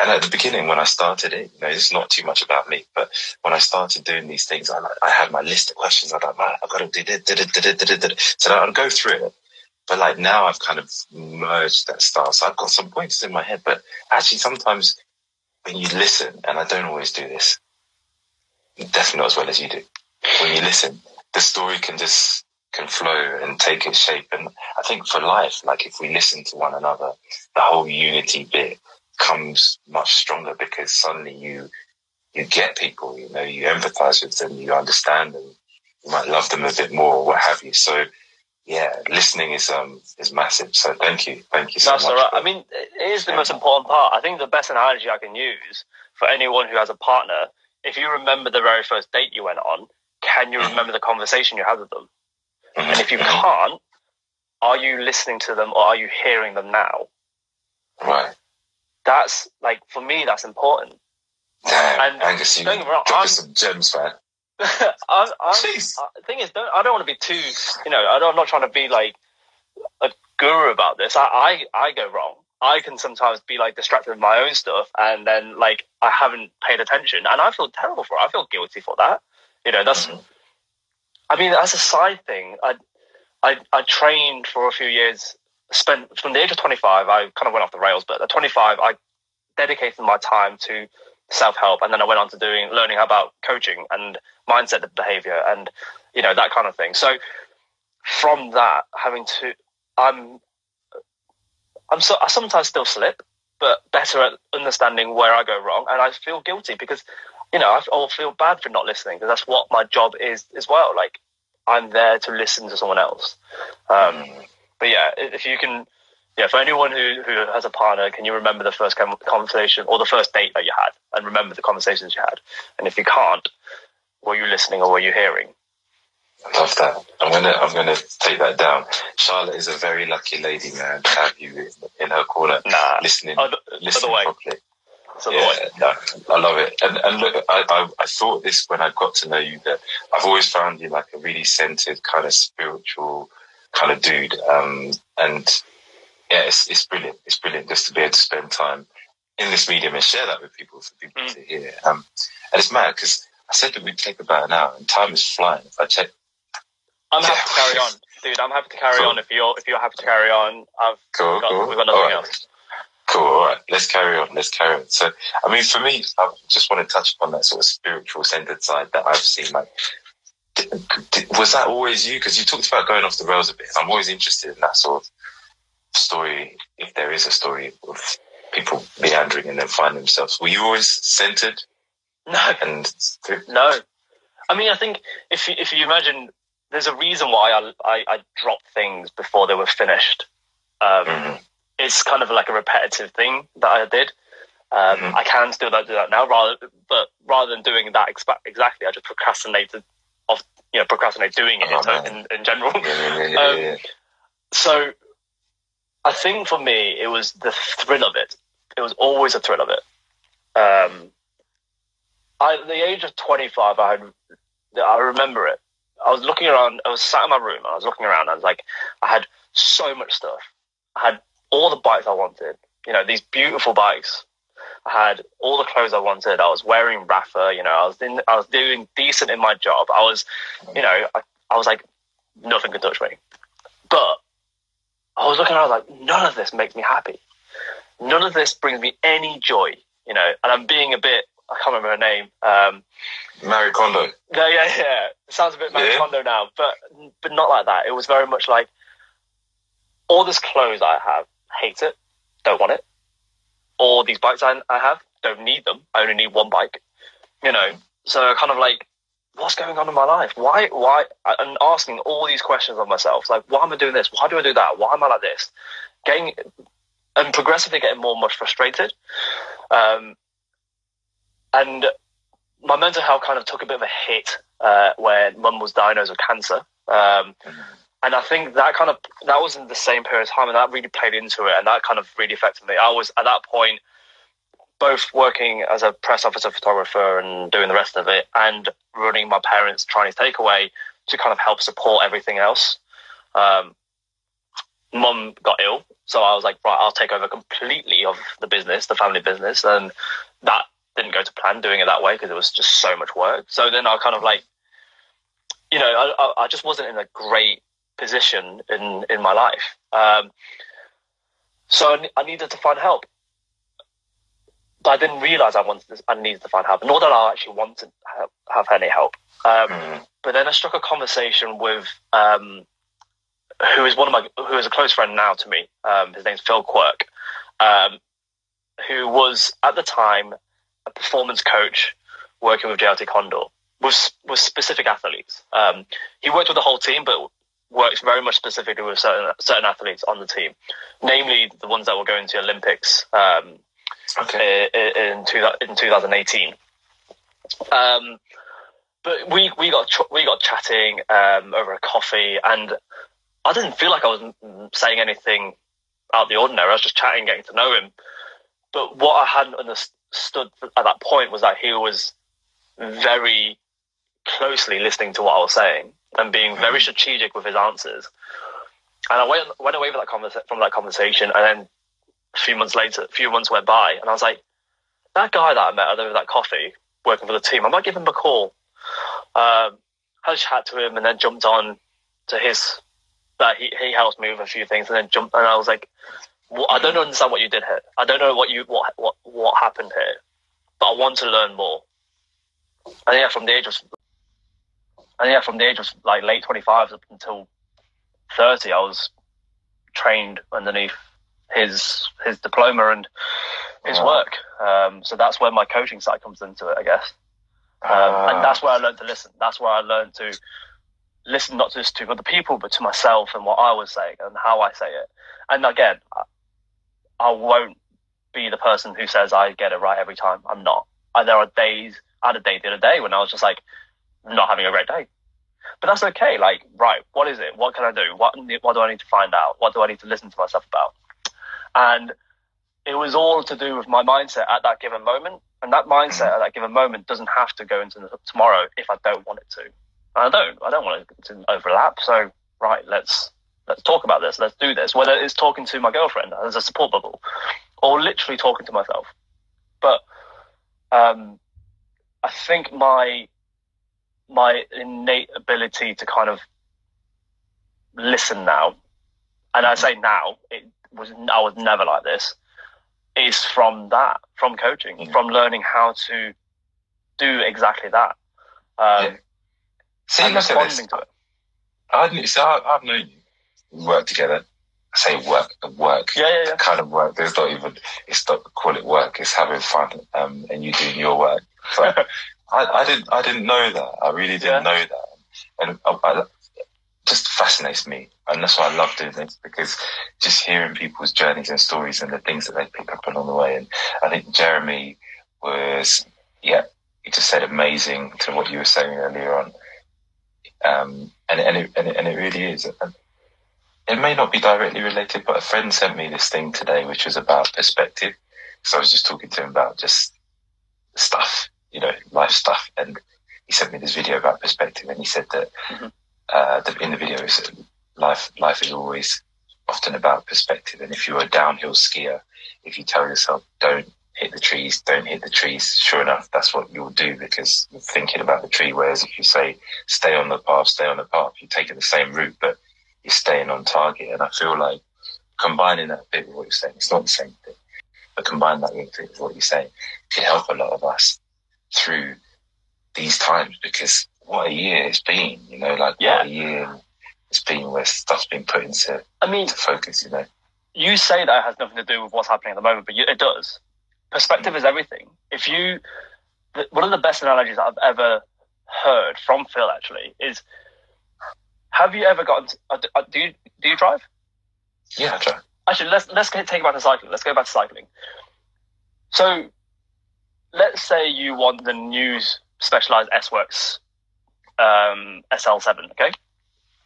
[SPEAKER 3] And at the beginning, when I started it, you know, it's not too much about me, but when I started doing these things, I I had my list of questions. I'm like, man, I've got to do this, so I'd go through it. But like now, I've kind of merged that style. So I've got some points in my head, but actually, sometimes when you listen, and I don't always do this, definitely not as well as you do. When you listen, the story can just can flow and take its shape. And I think for life, like if we listen to one another, the whole unity bit comes much stronger because suddenly you you get people, you know, you empathize with them, you understand them, you might love them a bit more, or what have you. So yeah, listening is um is massive. So thank you, thank you so
[SPEAKER 2] That's
[SPEAKER 3] much.
[SPEAKER 2] all right. I mean, it is the most important part. I think the best analogy I can use for anyone who has a partner, if you remember the very first date you went on, can you remember the conversation you had with them?
[SPEAKER 3] Mhm,
[SPEAKER 2] And if you
[SPEAKER 3] mhm.
[SPEAKER 2] can't, are you listening to them or are you hearing them now?
[SPEAKER 3] right,
[SPEAKER 2] That's like for me, that's important.
[SPEAKER 3] damn,
[SPEAKER 2] And
[SPEAKER 3] Angus, you
[SPEAKER 2] don't get me wrong, I'm-
[SPEAKER 3] some gems, man.
[SPEAKER 2] I'm, I'm,
[SPEAKER 3] Jeez.
[SPEAKER 2] uh, the thing is, don't, I don't want to be too, you know, I don't, I'm not trying to be like a guru about this. I, I, I go wrong. I can sometimes be like distracted with my own stuff, and then like I haven't paid attention, and I feel terrible for it. I feel guilty for that. You know, that's.
[SPEAKER 3] Mhm.
[SPEAKER 2] I mean, as a side thing, I, I, I trained for a few years. Spent from the age of 25, I kind of went off the rails, but at 25, I dedicated my time to self help, and then I went on to doing learning about coaching and mindset behavior, and you know that kind of thing. So from that, having to, I'm, I'm so I sometimes still slip, but better at understanding where I go wrong, and I feel guilty because you know I will feel bad for not listening because that's what my job is as well. Like I'm there to listen to someone else. Um, but yeah, if you can, yeah, for anyone who, who has a partner, can you remember the first conversation or the first date that you had and remember the conversations you had? And if you can't, were you listening or were you hearing?
[SPEAKER 3] I love that. I'm gonna I'm gonna take that down. Charlotte is a very lucky lady, man, to have you in her corner,
[SPEAKER 2] Nah,
[SPEAKER 3] listening,
[SPEAKER 2] other,
[SPEAKER 3] listening
[SPEAKER 2] way.
[SPEAKER 3] properly.
[SPEAKER 2] other
[SPEAKER 3] Yeah, no, I love it. And and look, I, I I thought this when I got to know you that I've always found you like a really centered, kind of spiritual kind of dude. Um, and yeah, it's it's brilliant. It's brilliant just to be able to spend time in this medium and share that with people for people
[SPEAKER 2] Mm.
[SPEAKER 3] to hear. Um, and it's mad because I said that we'd take about an hour, and time is flying. If I check
[SPEAKER 2] I'm happy to carry on, dude. I'm happy to carry
[SPEAKER 3] Cool.
[SPEAKER 2] on if you're if you're happy to carry on. I've
[SPEAKER 3] Cool,
[SPEAKER 2] got,
[SPEAKER 3] cool.
[SPEAKER 2] we've got nothing
[SPEAKER 3] right.
[SPEAKER 2] else.
[SPEAKER 3] Cool. All right. Let's carry on. Let's carry on. So, I mean, for me, I just want to touch upon that sort of spiritual centered side that I've seen. Like, was that always you? Because you talked about going off the rails a bit. I'm always interested in that sort of story, if there is a story of people meandering and then find themselves. Were you always centered
[SPEAKER 2] No,
[SPEAKER 3] and
[SPEAKER 2] no. I mean, I think if you, if you imagine, there's a reason why I, I, I dropped things before they were finished. Um,
[SPEAKER 3] Mhm.
[SPEAKER 2] It's kind of like a repetitive thing that I did. Um,
[SPEAKER 3] Mhm.
[SPEAKER 2] I can still do that now, rather, but rather than doing that expa- exactly, I just procrastinated of you know procrastinate doing it
[SPEAKER 3] Oh,
[SPEAKER 2] in, in, general.
[SPEAKER 3] yeah, yeah, yeah,
[SPEAKER 2] Um. So I think for me, it was the thrill of it. It was always a thrill of it. Um, I, at the age of 25, I had, I remember it. I was looking around, I was sat in my room, I was looking around, I was like, I had so much stuff. I had all the bikes I wanted, you know, these beautiful bikes. I had all the clothes I wanted. I was wearing Rapha, you know, I was in, I was doing decent in my job. I was, you know, I, I was like, nothing could touch me. But I was looking around, I was like, none of this makes me happy. None of this brings me any joy, you know. And I'm being a bit, I can't remember her name. Um,
[SPEAKER 3] Marie Kondo.
[SPEAKER 2] no, yeah, yeah. It sounds a bit Mary
[SPEAKER 3] Yeah.
[SPEAKER 2] Kondo now, but but not like that. It was very much like all this clothes I have, hate it, don't want it. All these bikes I, I have, don't need them. I only need one bike. You know, so kind of like, what's going on in my life? Why, why? And asking all these questions of myself, like, why am I doing this? Why do I do that? Why am I like this? Getting and progressively getting more and more frustrated. Um, and my mental health kind of took a bit of a hit uh, when mum was diagnosed with cancer. Um, and I think that kind of that was in the same period of time, and that really played into it, and that kind of really affected me. I was at that point both working as a press officer photographer and doing the rest of it, and running my parents' Chinese takeaway to kind of help support everything else. Um, Mum got ill, so I was like, right, I'll take over completely of the business, the family business, and that didn't go to plan doing it that way because it was just so much work. So then I kind of like, you know, I- I just wasn't in a great position in in my life. Um, so I, I needed to find help, but I didn't realize I wanted this, I needed to find help, nor that I actually wanted to have, have any help. Um,
[SPEAKER 3] Mhm.
[SPEAKER 2] but then I struck a conversation with um, who is one of my who is a close friend now to me. Um, his name's Phil Quirk, um, who was at the time a performance coach working with JLT Condor with with specific athletes. Um, he worked with the whole team, but works very much specifically with certain certain athletes on the team, namely the ones that were going to Olympics um,
[SPEAKER 3] Okay.
[SPEAKER 2] i- i- in, two, in 2018. Um, but we, we got we got chatting um, over a coffee, and I didn't feel like I was saying anything out of the ordinary. I was just chatting, getting to know him. But what I hadn't understood at that point was that he was very closely listening to what I was saying and being very strategic with his answers. And I went went away that conversa- from that conversation, and then a few months later, a few months went by, and I was like, that guy that I met over that coffee, working for the team, I might give him a call. Um, had chat to him, and then jumped on to his. That he he helps me with a few things, and then jumped, and I was like, I don't understand what you did here. I don't know what you what what what happened here, but I want to learn more. And yeah, from the age of and yeah, from the age of like late twenty five up until thirty, I was trained underneath his his diploma and his
[SPEAKER 3] Wow.
[SPEAKER 2] work. Um, so that's where my coaching side comes into it, I guess. Um,
[SPEAKER 3] Ah.
[SPEAKER 2] and that's where I learned to listen. That's where I learned to listen not just to other people, but to myself and what I was saying and how I say it. And again, I, I won't be the person who says I get it right every time. I'm not. And there are days. I had a day the other day when I was just like not having a great day. But that's okay. Like, right, what is it? What can I do? What what do I need to find out? What do I need to listen to myself about? And it was all to do with my mindset at that given moment. And that mindset at that given moment doesn't have to go into tomorrow if I don't want it to. And I don't. I don't want it to overlap. So right, let's let's talk about this. Let's do this. Whether it's talking to my girlfriend as a support bubble, or literally talking to myself. But um, I think my my innate ability to kind of listen now, and I say now, it was I was never like this. is from that, from coaching,
[SPEAKER 3] Mhm.
[SPEAKER 2] from learning how to do exactly that. Um,
[SPEAKER 3] Yeah. See, look at this.
[SPEAKER 2] responding to it.
[SPEAKER 3] I, so I, I've known you. Work together. I say work, work.
[SPEAKER 2] Yeah, yeah, yeah.
[SPEAKER 3] kind of work. There's not even, it's not call it work. It's having fun, um, and you doing your work. But I, I didn't, I didn't know that. I really didn't know that, and I, I, just fascinates me, and that's why I love doing this because just hearing people's journeys and stories and the things that they pick up along the way. And I think Jeremy was, yeah, he just said amazing to what you were saying earlier on. Um, and, and, it, and, it, and it really is. It may not be directly related, but a friend sent me this thing today, which was about perspective. So I was just talking to him about just stuff, you know, life stuff. And he sent me this video about perspective. And he said that
[SPEAKER 2] Mhm.
[SPEAKER 3] uh, in the video, he said, life, life is always often about perspective. And if you're a downhill skier, if you tell yourself, don't hit the trees, don't hit the trees, sure enough, that's what you'll do because you're thinking about the tree. Whereas if you say, stay on the path, stay on the path, you're taking the same route, but you're staying on target. And I feel like combining that bit with what you're saying, it's not the same thing, but combine that with what you're saying can help a lot of us through these times because what a year it's been, you know, like
[SPEAKER 2] Yeah.
[SPEAKER 3] what a year it's been where stuff's been put into
[SPEAKER 2] I mean,
[SPEAKER 3] to focus, you know.
[SPEAKER 2] you say that it has nothing to do with what's happening at the moment, but you, it does. Perspective is everything. If you, the, one of the best analogies I've ever heard from Phil actually is, have you ever gotten? To, uh, uh, do you do you drive?
[SPEAKER 3] Yeah, I try.
[SPEAKER 2] Actually, let's let's get, take it back to cycling. Let's go back to cycling. So, let's say you want the new Specialized S Works um, SL7, okay?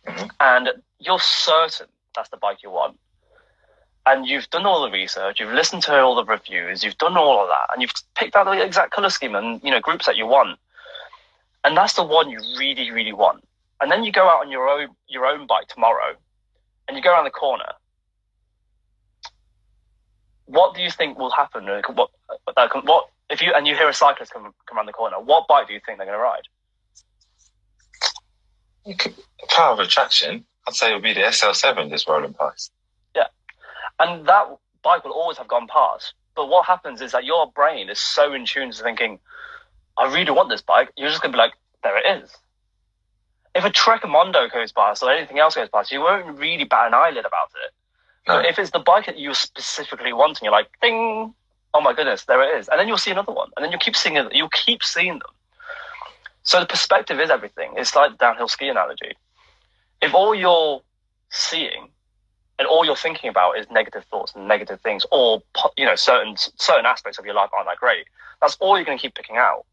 [SPEAKER 3] Mhm.
[SPEAKER 2] And you're certain that's the bike you want. And you've done all the research, you've listened to all the reviews, you've done all of that, and you've picked out the exact color scheme and you know groups that you want. And that's the one you really, really want. And then you go out on your own your own bike tomorrow, and you go around the corner, what do you think will happen? Uh, What, uh, what if you and you hear a cyclist come come around the corner? What bike do you think they're going to ride?
[SPEAKER 3] Power of attraction, I'd say it would be the SL7 just rolling past.
[SPEAKER 2] Yeah, and that bike will always have gone past. But what happens is that your brain is so in tune to thinking, I really want this bike. You're just going to be like, there it is. If a Trek Emonda goes past or anything else goes past, you won't really bat an eyelid about it.
[SPEAKER 3] No.
[SPEAKER 2] But if it's the bike that you're specifically want, and you're like, ding, oh my goodness, there it is. And then you'll see another one. And then you'll keep seeing it. You'll keep seeing them. So the perspective is everything. It's like the downhill ski analogy. If all you're seeing and all you're thinking about is negative thoughts and negative things, or you know certain certain aspects of your life aren't that great. That's all you're going to keep picking out.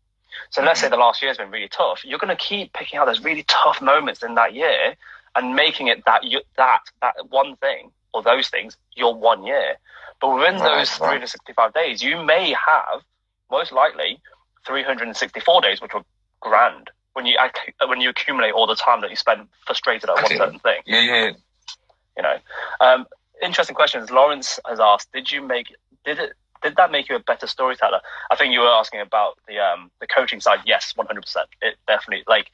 [SPEAKER 2] So let's say mm-hmm. the last year has been really tough. You're going to keep picking out those really tough moments in that year and making it that you, that that one thing or those things your one year. But within
[SPEAKER 3] Right,
[SPEAKER 2] those
[SPEAKER 3] right.
[SPEAKER 2] 365 days, you may have most likely 364 days, which were grand when you when you accumulate all the time that you spend frustrated at one certain thing
[SPEAKER 3] Yeah, yeah.
[SPEAKER 2] you know. Um, interesting questions. Lawrence has asked, did you make did it did that make you a better storyteller? I think you were asking about the um, the coaching side. Yes, one hundred percent. It definitely like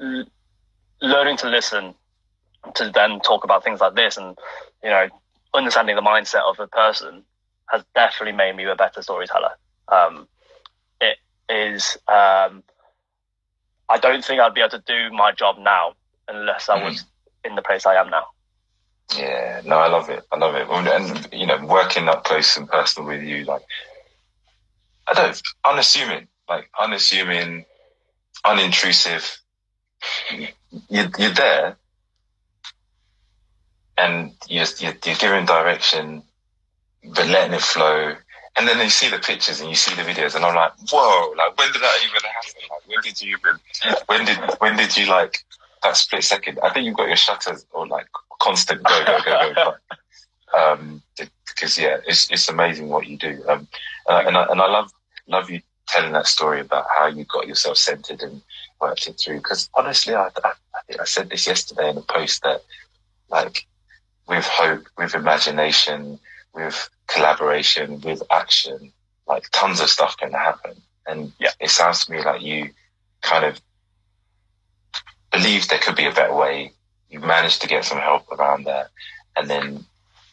[SPEAKER 2] l- learning to listen to then talk about things like this, and you know, understanding the mindset of a person has definitely made me a better storyteller. Um, it is. Um, I don't think I'd be able to do my job now unless I was in the place I am now.
[SPEAKER 3] Yeah, no, I love it. I love it. And, you know, working up close and personal with you, like, I don't, unassuming, like, unassuming, unintrusive. You're, you're there and you're, you're, you're giving direction, but letting it flow. And then you see the pictures and you see the videos and I'm like, whoa, like, when did that even happen? Like, when did you even, when did, when did you like, that split second? I think you've got your shutters or like constant go, go, go, go. But, um, because yeah, it's, it's amazing what you do. Um, uh, and I, and I love, love you telling that story about how you got yourself centered and worked it through. Because honestly, I, I, I think I said this yesterday in a post that like with hope, with imagination, with collaboration, with action, like tons of stuff can happen. And
[SPEAKER 2] Yeah.
[SPEAKER 3] it sounds to me like you kind of believed there could be a better way. You managed to get some help around that. And then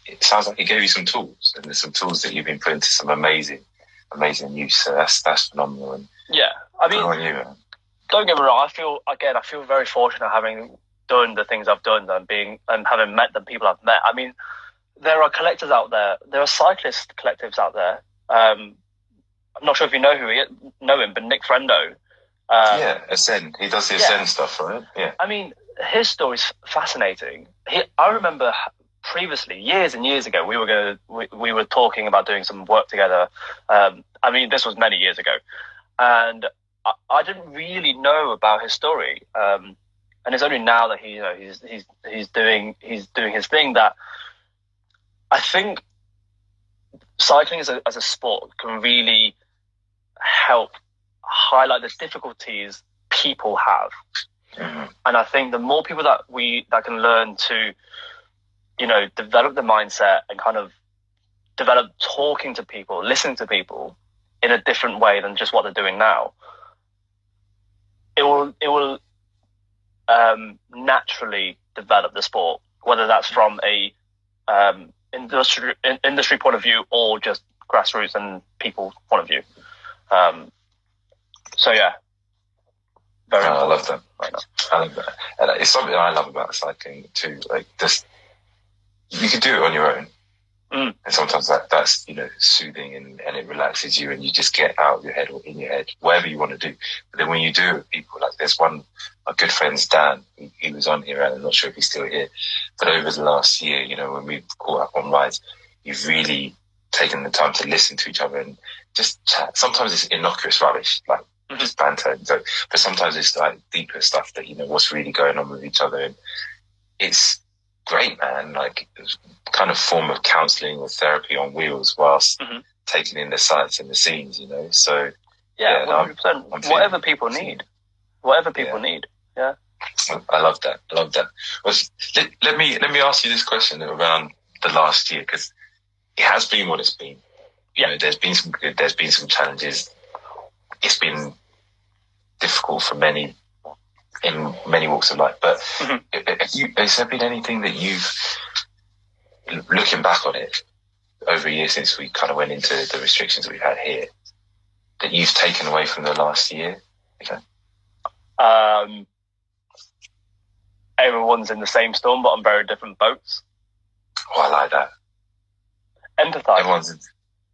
[SPEAKER 3] it sounds like he gave you some tools, and there's some tools that you've been putting to some amazing, amazing use. So that's that's phenomenal. And
[SPEAKER 2] Yeah, I mean,
[SPEAKER 3] you,
[SPEAKER 2] don't get me wrong. I feel again, I feel very fortunate having done the things I've done and being and having met the people I've met. I mean, there are collectors out there. There are cyclist collectives out there. Um, I'm not sure if you know who he know him, but Nick Frendo. Um,
[SPEAKER 3] yeah, Ascend. He does the
[SPEAKER 2] yeah.
[SPEAKER 3] Ascend stuff, right? Yeah.
[SPEAKER 2] I mean, his story's fascinating. He, I remember previously, years and years ago, we were going we, we were talking about doing some work together. Um, I mean, this was many years ago, and I, I didn't really know about his story. Um, and it's only now that he, you know, he's he's he's doing he's doing his thing that I think cycling as a as a sport can really help highlight the difficulties people have
[SPEAKER 3] Mhm.
[SPEAKER 2] and I think the more people that we that can learn to, you know, develop the mindset and kind of develop talking to people, listening to people in a different way than just what they're doing now, it will it will um, naturally develop the sport, whether that's from a um, industry in, industry point of view or just grassroots and people point of view. Um, so yeah, very.
[SPEAKER 3] Oh, I love that.
[SPEAKER 2] Right.
[SPEAKER 3] I love that. And it's something I love about cycling too. Like this, you can do it on your own.
[SPEAKER 2] Mm.
[SPEAKER 3] And sometimes that, that's, you know, soothing and, and it relaxes you and you just get out of your head or in your head, whatever you want to do. But then when you do it with people, like there's one, my good friend's Dan, he, he was on here and I'm not sure if he's still here, but over the last year, you know, when we caught up on rides, you've really taken the time to listen to each other and just chat. Sometimes it's innocuous rubbish, like
[SPEAKER 2] Mhm.
[SPEAKER 3] just banter. So, but sometimes it's like deeper stuff that, you know, what's really going on with each other. And it's great, man. Like it's kind of form of counseling or therapy on wheels whilst
[SPEAKER 2] Mhm.
[SPEAKER 3] taking in the sights and the scenes, you know? So
[SPEAKER 2] Yeah,
[SPEAKER 3] Yeah, no,
[SPEAKER 2] one hundred percent.
[SPEAKER 3] I'm
[SPEAKER 2] Whatever people need, whatever people
[SPEAKER 3] Yeah.
[SPEAKER 2] need.
[SPEAKER 3] Yeah, I love that. I love that. Well, let, let me, let me ask you this question around the last year because it has been what it's been. You know, there's been some good, there's been some challenges. It's been difficult for many in many walks of life. But
[SPEAKER 2] Mhm.
[SPEAKER 3] you, has there been anything that you've, looking back on it over a year since we kind of went into the restrictions we've had here, that you've taken away from the last year?
[SPEAKER 2] Um, everyone's in the same storm, but on very different boats.
[SPEAKER 3] Oh, I like that.
[SPEAKER 2] Empathize.
[SPEAKER 3] Everyone's in,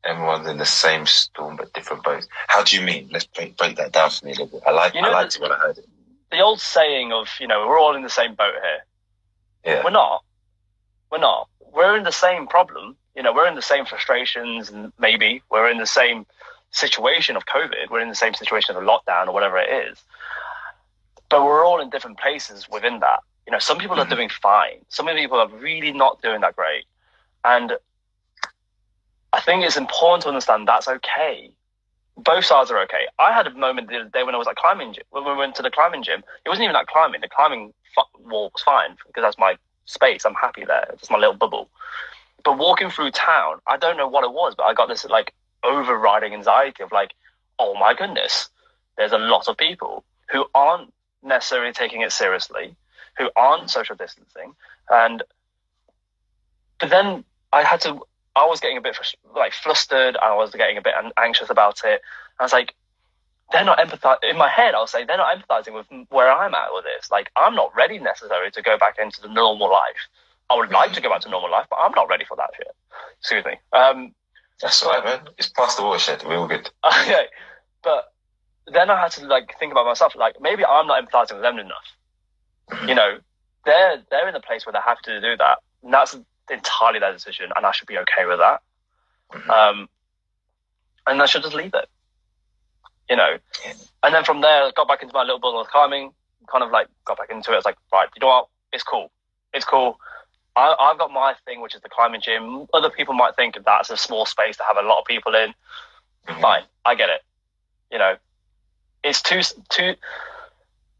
[SPEAKER 3] everyone's in the same storm but different boats. How do you mean? Let's break, break that down for me a little bit. I like
[SPEAKER 2] You know
[SPEAKER 3] I liked
[SPEAKER 2] that-
[SPEAKER 3] it when I heard it.
[SPEAKER 2] The old saying of, you know, we're all in the same boat here.
[SPEAKER 3] Yeah.
[SPEAKER 2] We're not. We're not. We're in the same problem. You know, we're in the same frustrations and maybe we're in the same situation of COVID. We're in the same situation of a lockdown or whatever it is. But we're all in different places within that. You know, some people
[SPEAKER 3] Mhm.
[SPEAKER 2] are doing fine. Some people are really not doing that great. And I think it's important to understand that's okay. Both sides are okay. I had a moment the other day when I was at climbing gym, when we went to the climbing gym. It wasn't even that climbing. The climbing wall was fine because that's my space. I'm happy there. It's my little bubble. But walking through town, I don't know what it was, but I got this like overriding anxiety of like, oh my goodness, there's a lot of people who aren't necessarily taking it seriously, who aren't social distancing, and but then I had to. I was getting a bit like flustered. I was getting a bit anxious about it. I was like, they're not empathizing. In my head, I'll say they're not empathizing with where I'm at with this. Like, I'm not ready necessarily to go back into the normal life. I would like to go back to normal life, but I'm not ready for that shit. Excuse me. Um,
[SPEAKER 3] That's all right, man. It's past the watershed. We're all good.
[SPEAKER 2] okay, but then I had to like think about myself. Like, maybe I'm not empathizing with them enough. You know, they're they're in a place where they're happy to do that. And that's entirely their decision, and I should be okay with that.
[SPEAKER 3] Mhm.
[SPEAKER 2] Um, and I should just leave it. You know, and then from there, I got back into my little bubble of climbing. Kind of like got back into it. I was like, right, you know what? It's cool. It's cool. I, I've got my thing, which is the climbing gym. Other people might think that's a small space to have a lot of people in.
[SPEAKER 3] Mhm.
[SPEAKER 2] Fine, I get it. You know, it's two two.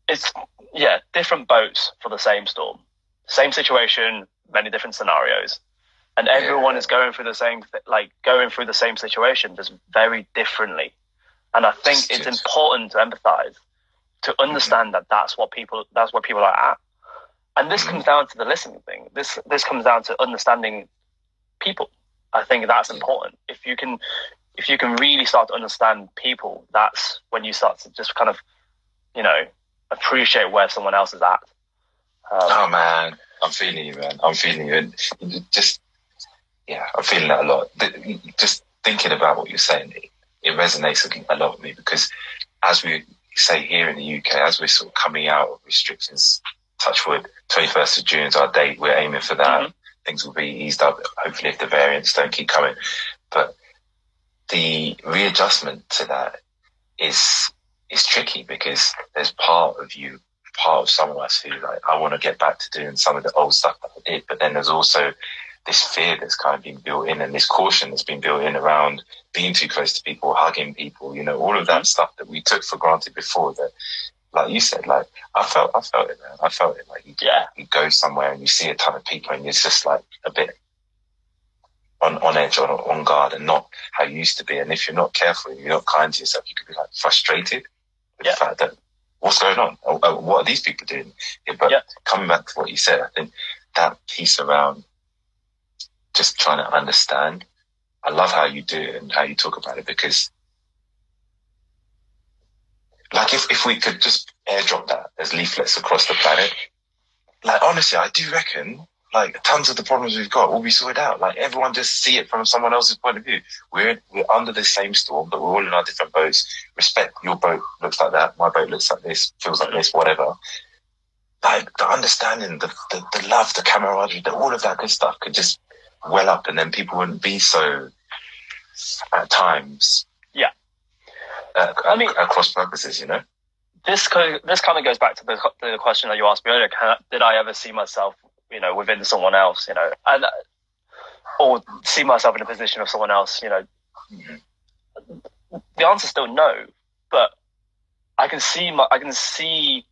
[SPEAKER 2] It's yeah, different boats for the same storm, same situation, many different scenarios, and everyone
[SPEAKER 3] Yeah.
[SPEAKER 2] is going through the same th- like going through the same situation just very differently. And I think
[SPEAKER 3] Just-
[SPEAKER 2] it's
[SPEAKER 3] just-
[SPEAKER 2] important to empathize, to understand that that's what people that's where people are at. And this
[SPEAKER 3] Mhm.
[SPEAKER 2] comes down to the listening thing. This this comes down to understanding people. I think that's important. If you can, if you can really start to understand people, that's when you start to just kind of, you know, appreciate where someone else is at. Um,
[SPEAKER 3] oh man, I'm feeling you, man. I'm feeling you, and just yeah, I'm feeling that a lot. Just thinking about what you're saying, it, it resonates a lot with me because as we say here in the UK, as we're sort of coming out of restrictions, touch wood, 21st of June is our date. We're aiming for that. Mm-hmm. Things will be eased up, hopefully, if the variants don't keep coming. But the readjustment to that is is tricky because there's part of you, part of some of us who like, I want to get back to doing some of the old stuff that I did. But then there's also this fear that's kind of been built in and this caution that's been built in around being too close to people, hugging people, you know, all of that mm-hmm. stuff that we took for granted before that, like you said, like I felt, I felt it, man. I felt it. Like you, yeah. you go somewhere and you see a ton of people and it's just like a bit on, on edge or on guard and not how you used to be. And if you're not careful, and you're not kind to yourself, you could be like frustrated with yeah. the fact that what's going on? Oh, oh, what are these people doing? Yeah, but yeah. coming back to what you said, I think that piece around just trying to understand. I love how you do it and how you talk about it because like if, if we could just airdrop that as leaflets across the planet, like honestly, I do reckon like tons of the problems we've got will be sorted out. Like everyone just see it from someone else's point of view. We're we're under the same storm, but we're all in our different boats. Respect your boat looks like that, my boat looks like this, feels like this, whatever. Like the understanding, the the, the love, the camaraderie, the, all of that good stuff could just well up, and then people wouldn't be so at times.
[SPEAKER 2] Yeah,
[SPEAKER 3] uh, I mean, across purposes, you know.
[SPEAKER 2] This co- this kind of goes back to the, the question that you asked me earlier. Can, did I ever see myself, you know, within someone else, you know, and or see myself in a position of someone else, you know? The answer is still no, but I can see my, I can see,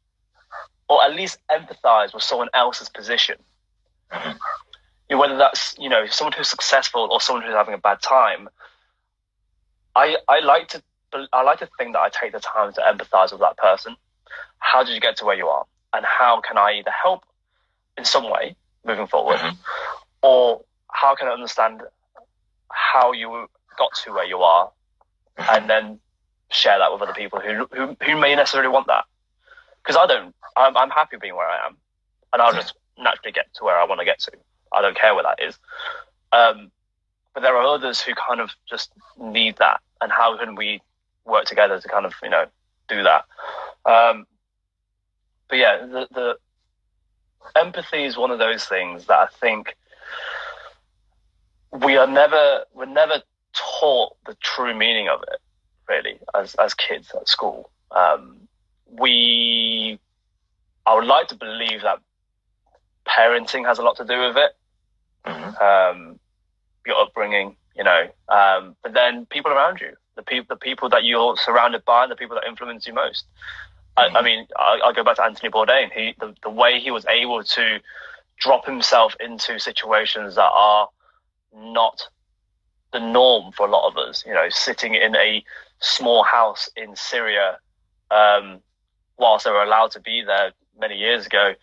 [SPEAKER 2] or at least empathize with someone else's position. Mm-hmm you know, whether that's you know someone who's successful or someone who's having a bad time. I I like to I like to think that I take the time to empathize with that person. How did you get to where you are, and how can I either help in some way moving forward, mm-hmm. or how can I understand how you got to where you are, mm-hmm. and then share that with other people who who, who may necessarily want that. Because I don't, I'm, I'm happy being where I am, and I'll just naturally get to where I want to get to. I don't care where that is. Um, but there are others who kind of just need that. And how can we work together to kind of, you know, do that? Um, but yeah, the, the empathy is one of those things that I think we are never, we're never taught the true meaning of it, really, as, as kids at school. Um, we, I would like to believe that parenting has a lot to do with it. Mm-hmm. Um, your upbringing, you know, um, but then people around you, the people, the people that you're surrounded by, and the people that influence you most. I, I, mean, I, will go back to Anthony Bourdain. He, the, the way he was able to drop himself into situations that are not the norm for a lot of us. You know, sitting in a small house in Syria, um, whilst they were allowed to be there many years ago,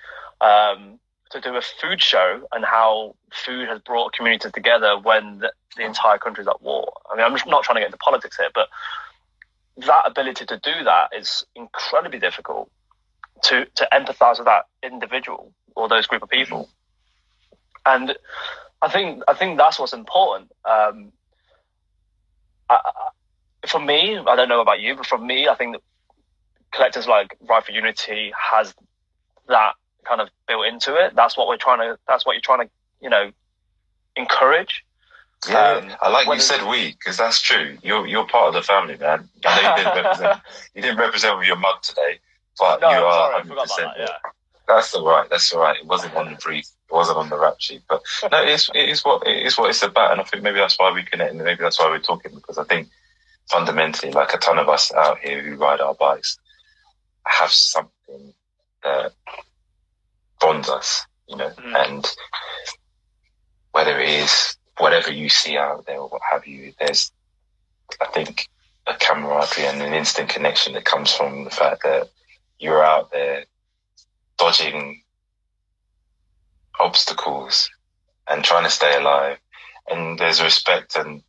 [SPEAKER 2] um, to do a food show and how food has brought communities together when the, the entire country is at war. I mean, I'm not trying to get into politics here, but that ability to do that is incredibly difficult to, to empathize with that individual or those group of people. And I think, I think that's what's important. Um, I, for me, I don't know about you, but for me, I think that collectors like Ride for Unity has that kind of built into it. That's what we're trying to. That's what you're trying to, you know, encourage.
[SPEAKER 3] Yeah, um, I like you said we because that's true. You're you're part of the family, man. I know you didn't represent. you didn't represent with your mug today, but
[SPEAKER 2] no,
[SPEAKER 3] you are.
[SPEAKER 2] Sorry, 100%, that, yeah.
[SPEAKER 3] That's all right. That's all right. It wasn't on the brief. It wasn't on the rap sheet. But no, it's it is what it is what it's about, and I think maybe that's why we connect, and maybe that's why we're talking because I think fundamentally, like a ton of us out here who ride our bikes, have something that bonds us, you know, mm. and whether it is whatever you see out there or what have you, there's, I think, a camaraderie and an instant connection that comes from the fact that you're out there dodging obstacles and trying to stay alive and there's respect and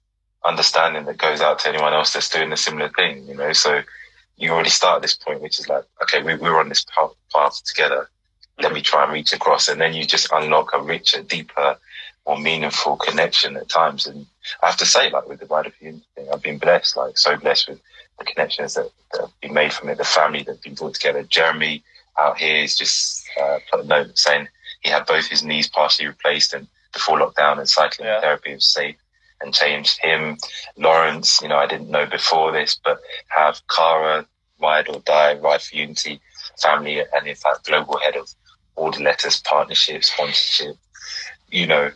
[SPEAKER 3] understanding that goes out to anyone else that's doing a similar thing, you know. So you already start at this point, which is like, okay, we, we're on this path, path together. Let me try and reach across, and then you just unlock a richer, deeper, more meaningful connection at times. And I have to say, like with the wider thing, I've been blessed, like so blessed with the connections that, that have been made from it, the family that's been brought together. Jeremy out here is just uh, put a note saying he had both his knees partially replaced and before lockdown and cycling
[SPEAKER 2] Yeah.
[SPEAKER 3] therapy was safe and changed him. Lawrence, you know, I didn't know before this, but have Cara, Ride or Die, Ride for Unity family, and in fact, global head of all the letters, partnership, sponsorship, you know,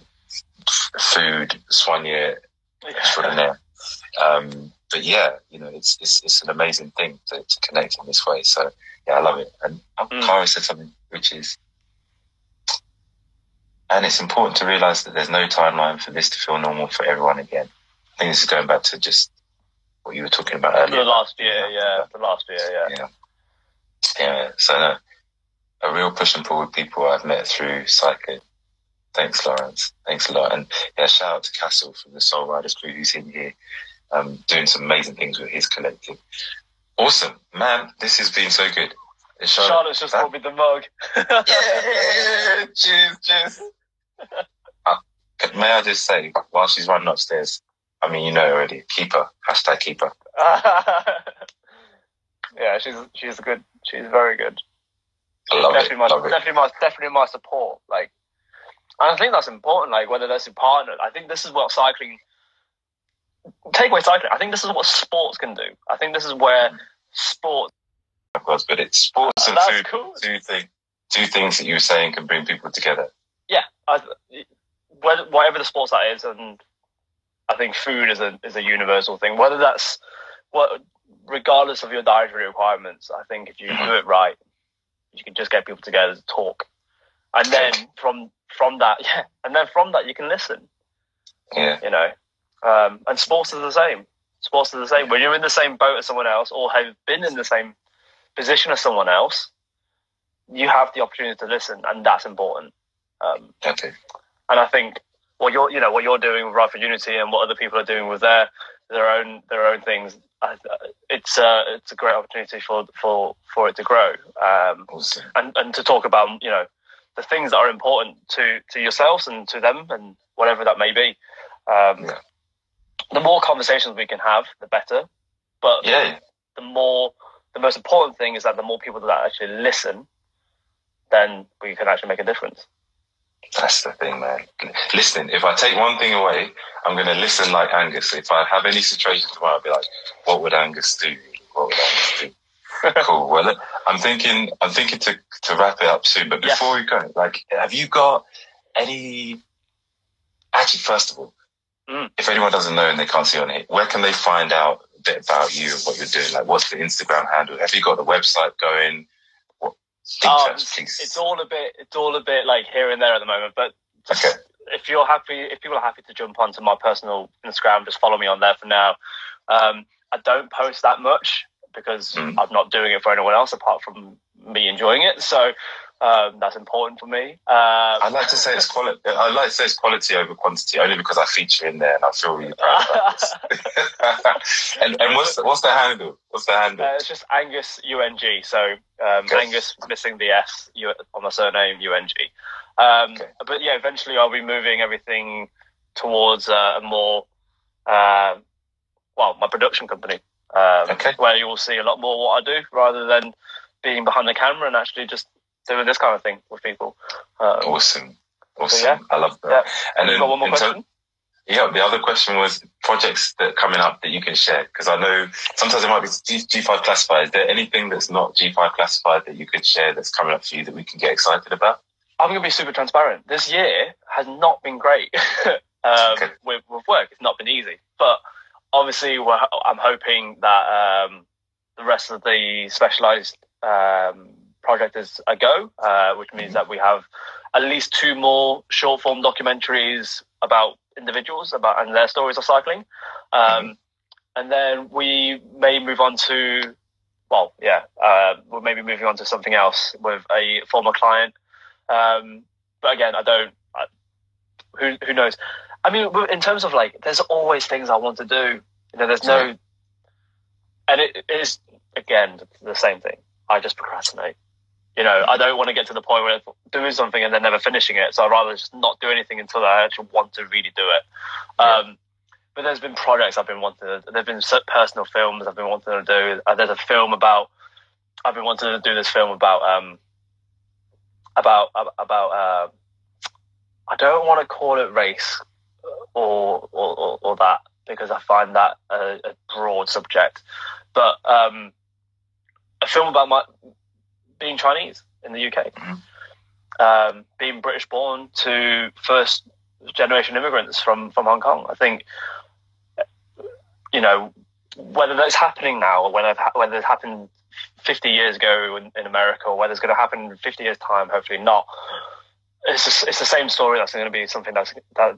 [SPEAKER 3] food, soigneur extraordinaire. Um, but yeah, you know, it's, it's, it's an amazing thing to, to connect in this way. So yeah, I love it. And
[SPEAKER 2] Mm.
[SPEAKER 3] Cara said something which is, and it's important to realize that there's no timeline for this to feel normal for everyone again. I think this is going back to just what you were talking about earlier.
[SPEAKER 2] The last year, yeah. The last year, yeah.
[SPEAKER 3] Yeah. Yeah. So no, a real push and pull with people I've met through cycling. Thanks, Lawrence. Thanks a lot. And yeah, shout out to Castle from the Soul Riders crew who's in here, um, doing some amazing things with his collective. Awesome. Man, this has been so good. Charlotte,
[SPEAKER 2] Charlotte's just brought me the mug.
[SPEAKER 3] yeah, cheers, cheers. Uh, may I just say, while she's running upstairs, I mean, you know already, keeper, hashtag keeper.
[SPEAKER 2] yeah, she's she's good. She's very good.
[SPEAKER 3] I love
[SPEAKER 2] definitely
[SPEAKER 3] it.
[SPEAKER 2] my
[SPEAKER 3] Love it.
[SPEAKER 2] definitely my definitely my support. Like, and I think that's important. Like whether that's a partner. I think this is what cycling. Take away cycling. I think this is what sports can do. I think this is where mm. sports.
[SPEAKER 3] Of course, but it's sports uh, and
[SPEAKER 2] That's
[SPEAKER 3] food.
[SPEAKER 2] cool.
[SPEAKER 3] Two things, two things that you were saying can bring people together.
[SPEAKER 2] Yeah, I, whatever the sports that is, and I think food is a is a universal thing. Whether that's what, regardless of your dietary requirements, I think if you do mm-hmm. it right, you can just get people together to talk, and then from from that, yeah, and then from that you can listen.
[SPEAKER 3] Yeah,
[SPEAKER 2] You know, um, and sports is the same. Sports is the same. When you're in the same boat as someone else, or have been in the same position as someone else, you have the opportunity to listen, and that's important. Um,
[SPEAKER 3] okay.
[SPEAKER 2] and I think what you're, you know, what you're doing with Ride for Unity and what other people are doing with their their own their own things, it's a it's a great opportunity for for for it to grow um,
[SPEAKER 3] Awesome.
[SPEAKER 2] and and to talk about you know the things that are important to to yourselves and to them and whatever that may be. Um,
[SPEAKER 3] Yeah.
[SPEAKER 2] The more conversations we can have, the better. But
[SPEAKER 3] Yeah,
[SPEAKER 2] the more the most important thing is that the more people that actually listen, then we can actually make a difference.
[SPEAKER 3] that's the thing, man. Listening. If I take one thing away, I'm going to listen like Angus. If I have any situation tomorrow, I'll be like, what would Angus do? What would Angus do? cool. Well, I'm thinking, I'm thinking to, to wrap it up soon, but
[SPEAKER 2] Yes.
[SPEAKER 3] before we go, like, have you got any, actually, first of all,
[SPEAKER 2] Mm.
[SPEAKER 3] if anyone doesn't know and they can't see on it, where can they find out a bit about you and what you're doing? Like, what's the Instagram handle? Have you got the website going? What
[SPEAKER 2] Um, it's all a bit it's all a bit like here and there at the moment but just,
[SPEAKER 3] Okay.
[SPEAKER 2] if you're happy if people are happy to jump onto my personal instagram just follow me on there for now um, i don't post that much because
[SPEAKER 3] Mhm.
[SPEAKER 2] i'm not doing it for anyone else apart from me enjoying it so um, that's important for me um,
[SPEAKER 3] I'd like to say it's quality. I'd like to say it's quality over quantity, only because I feature in there and I feel really proud about this. and and what's the, what's the handle? What's the handle?
[SPEAKER 2] Uh, it's just Angus UNG. So um,
[SPEAKER 3] Okay.
[SPEAKER 2] Angus missing the S on my surname UNG. Um,
[SPEAKER 3] Okay.
[SPEAKER 2] But yeah, eventually I'll be moving everything towards uh, a more uh, well, my production company, um,
[SPEAKER 3] Okay.
[SPEAKER 2] where you will see a lot more what I do rather than being behind the camera and actually just doing this kind of thing with people. Um,
[SPEAKER 3] awesome, awesome.
[SPEAKER 2] yeah.
[SPEAKER 3] I love that.
[SPEAKER 2] Yeah.
[SPEAKER 3] And
[SPEAKER 2] you
[SPEAKER 3] then
[SPEAKER 2] got one more question?
[SPEAKER 3] yeah, the other question was projects that are coming up that you can share because I know sometimes it might be G- G5 classified. Is there anything that's not G5 classified that you could share that's coming up for you that we can get excited about?
[SPEAKER 2] I'm going to be super transparent. This year has not been great um,
[SPEAKER 3] Okay.
[SPEAKER 2] with, with work. It's not been easy, but obviously, we're, I'm hoping that um, the rest of the Specialized um, project is a go, uh, which means that we have at least two more short form documentaries about individuals about and their stories of cycling, um, and then we may move on to. Well, yeah, uh, we're maybe moving on to something else with a former client um, but again, I don't. Who who knows? I mean, in terms of like, there's always things I want to do. You know, there's no, and it is again the same thing. I just procrastinate. You know, I don't want to get to the point where doing something and then never finishing it. So I'd rather just not do anything until I actually want to really do it.
[SPEAKER 3] Yeah.
[SPEAKER 2] Um, but there's been projects I've been wanting to. There've been personal films I've been wanting to do. Uh, there's a film about. I've been wanting to do this film about um about about uh, I don't want to call it race or or, or, or that because I find that a, a broad subject, but um, a film about my being Chinese in the UK,
[SPEAKER 3] Mhm.
[SPEAKER 2] um, being British born to first generation immigrants from from Hong Kong. I think you know whether that's happening now or whether whether it happened 50 years ago in, in America or whether it's going to happen in 50 years time. Hopefully not. It's just, it's the same story. That's going to be something that's that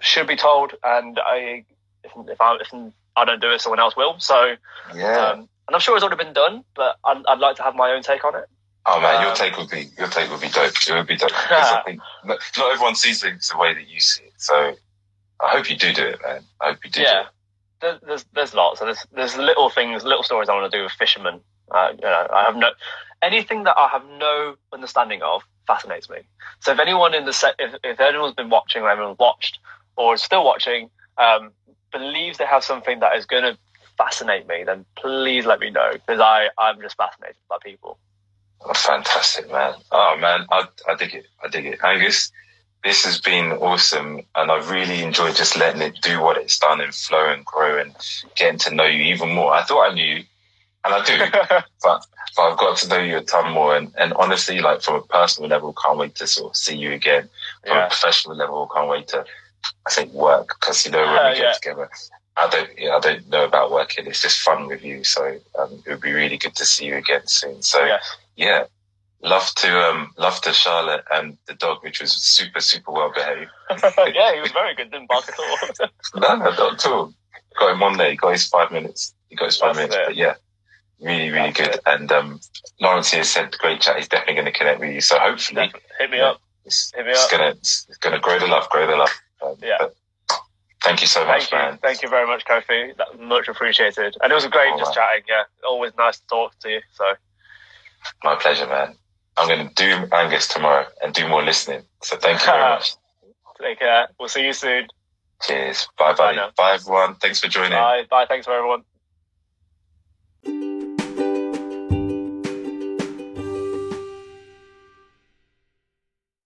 [SPEAKER 2] should be told. And I if, if I if I don't do it, someone else will. So
[SPEAKER 3] Yeah.
[SPEAKER 2] um, and I'm sure it's already been done, but I'd, I'd like to have my own take on it.
[SPEAKER 3] oh man, your
[SPEAKER 2] um,
[SPEAKER 3] take would be your take would be dope. It would be dope because I think not, not everyone sees things the way that you see it. So I hope you do do it, man. I hope you do.
[SPEAKER 2] yeah,
[SPEAKER 3] Do
[SPEAKER 2] there's, there's there's lots. So there's there's little things, little stories I want to do with fishermen. Uh, you know, I have no anything that I have no understanding of fascinates me. So if anyone in the set, if, if anyone's been watching or everyone's watched or is still watching, um, believes they have something that is going to fascinate me, then please let me know because I I'm just fascinated by people.
[SPEAKER 3] Oh, fantastic, man. Oh man, I I dig it. I dig it, Angus. This has been awesome, and I've really enjoyed just letting it do what it's done and flow and grow and getting to know you even more. I thought I knew you, and I do, but but I've got to know you a ton more. And, and honestly, like from a personal level, can't wait to sort of see you again. From
[SPEAKER 2] yeah.
[SPEAKER 3] a professional level, can't wait to I think work because you know when
[SPEAKER 2] Uh,
[SPEAKER 3] we get
[SPEAKER 2] yeah.
[SPEAKER 3] together. I don't, yeah, I don't know about working. It's just fun with you, so um, it would be really good to see you again soon. So
[SPEAKER 2] Yes.
[SPEAKER 3] yeah, love to um, love to Charlotte and the dog, which was super super well behaved.
[SPEAKER 2] yeah, he was very good. Didn't bark at all.
[SPEAKER 3] No, no, not at all. Got him on there. He got his five minutes. He got his five
[SPEAKER 2] That's
[SPEAKER 3] minutes.
[SPEAKER 2] it.
[SPEAKER 3] But yeah, really really
[SPEAKER 2] That's
[SPEAKER 3] good. And um, Lawrence here said great chat. He's definitely going to connect with you. So hopefully
[SPEAKER 2] Hit me up.
[SPEAKER 3] it's,
[SPEAKER 2] Hit me
[SPEAKER 3] it's
[SPEAKER 2] up.
[SPEAKER 3] gonna it's gonna grow the love, grow the love. Um,
[SPEAKER 2] Yeah.
[SPEAKER 3] but thank you so much,
[SPEAKER 2] Thank you.
[SPEAKER 3] man.
[SPEAKER 2] Thank you very much, Kofi. That, much appreciated. And it was great
[SPEAKER 3] All
[SPEAKER 2] just
[SPEAKER 3] right.
[SPEAKER 2] chatting. Yeah, always nice to talk to you. So
[SPEAKER 3] My pleasure, man. I'm going to do Angus tomorrow and do more listening. So thank you very much.
[SPEAKER 2] take care. We'll see you soon.
[SPEAKER 3] Cheers. Bye
[SPEAKER 2] Bye
[SPEAKER 3] bye. Bye everyone. Thanks for joining.
[SPEAKER 2] Bye. Bye. Thanks for everyone.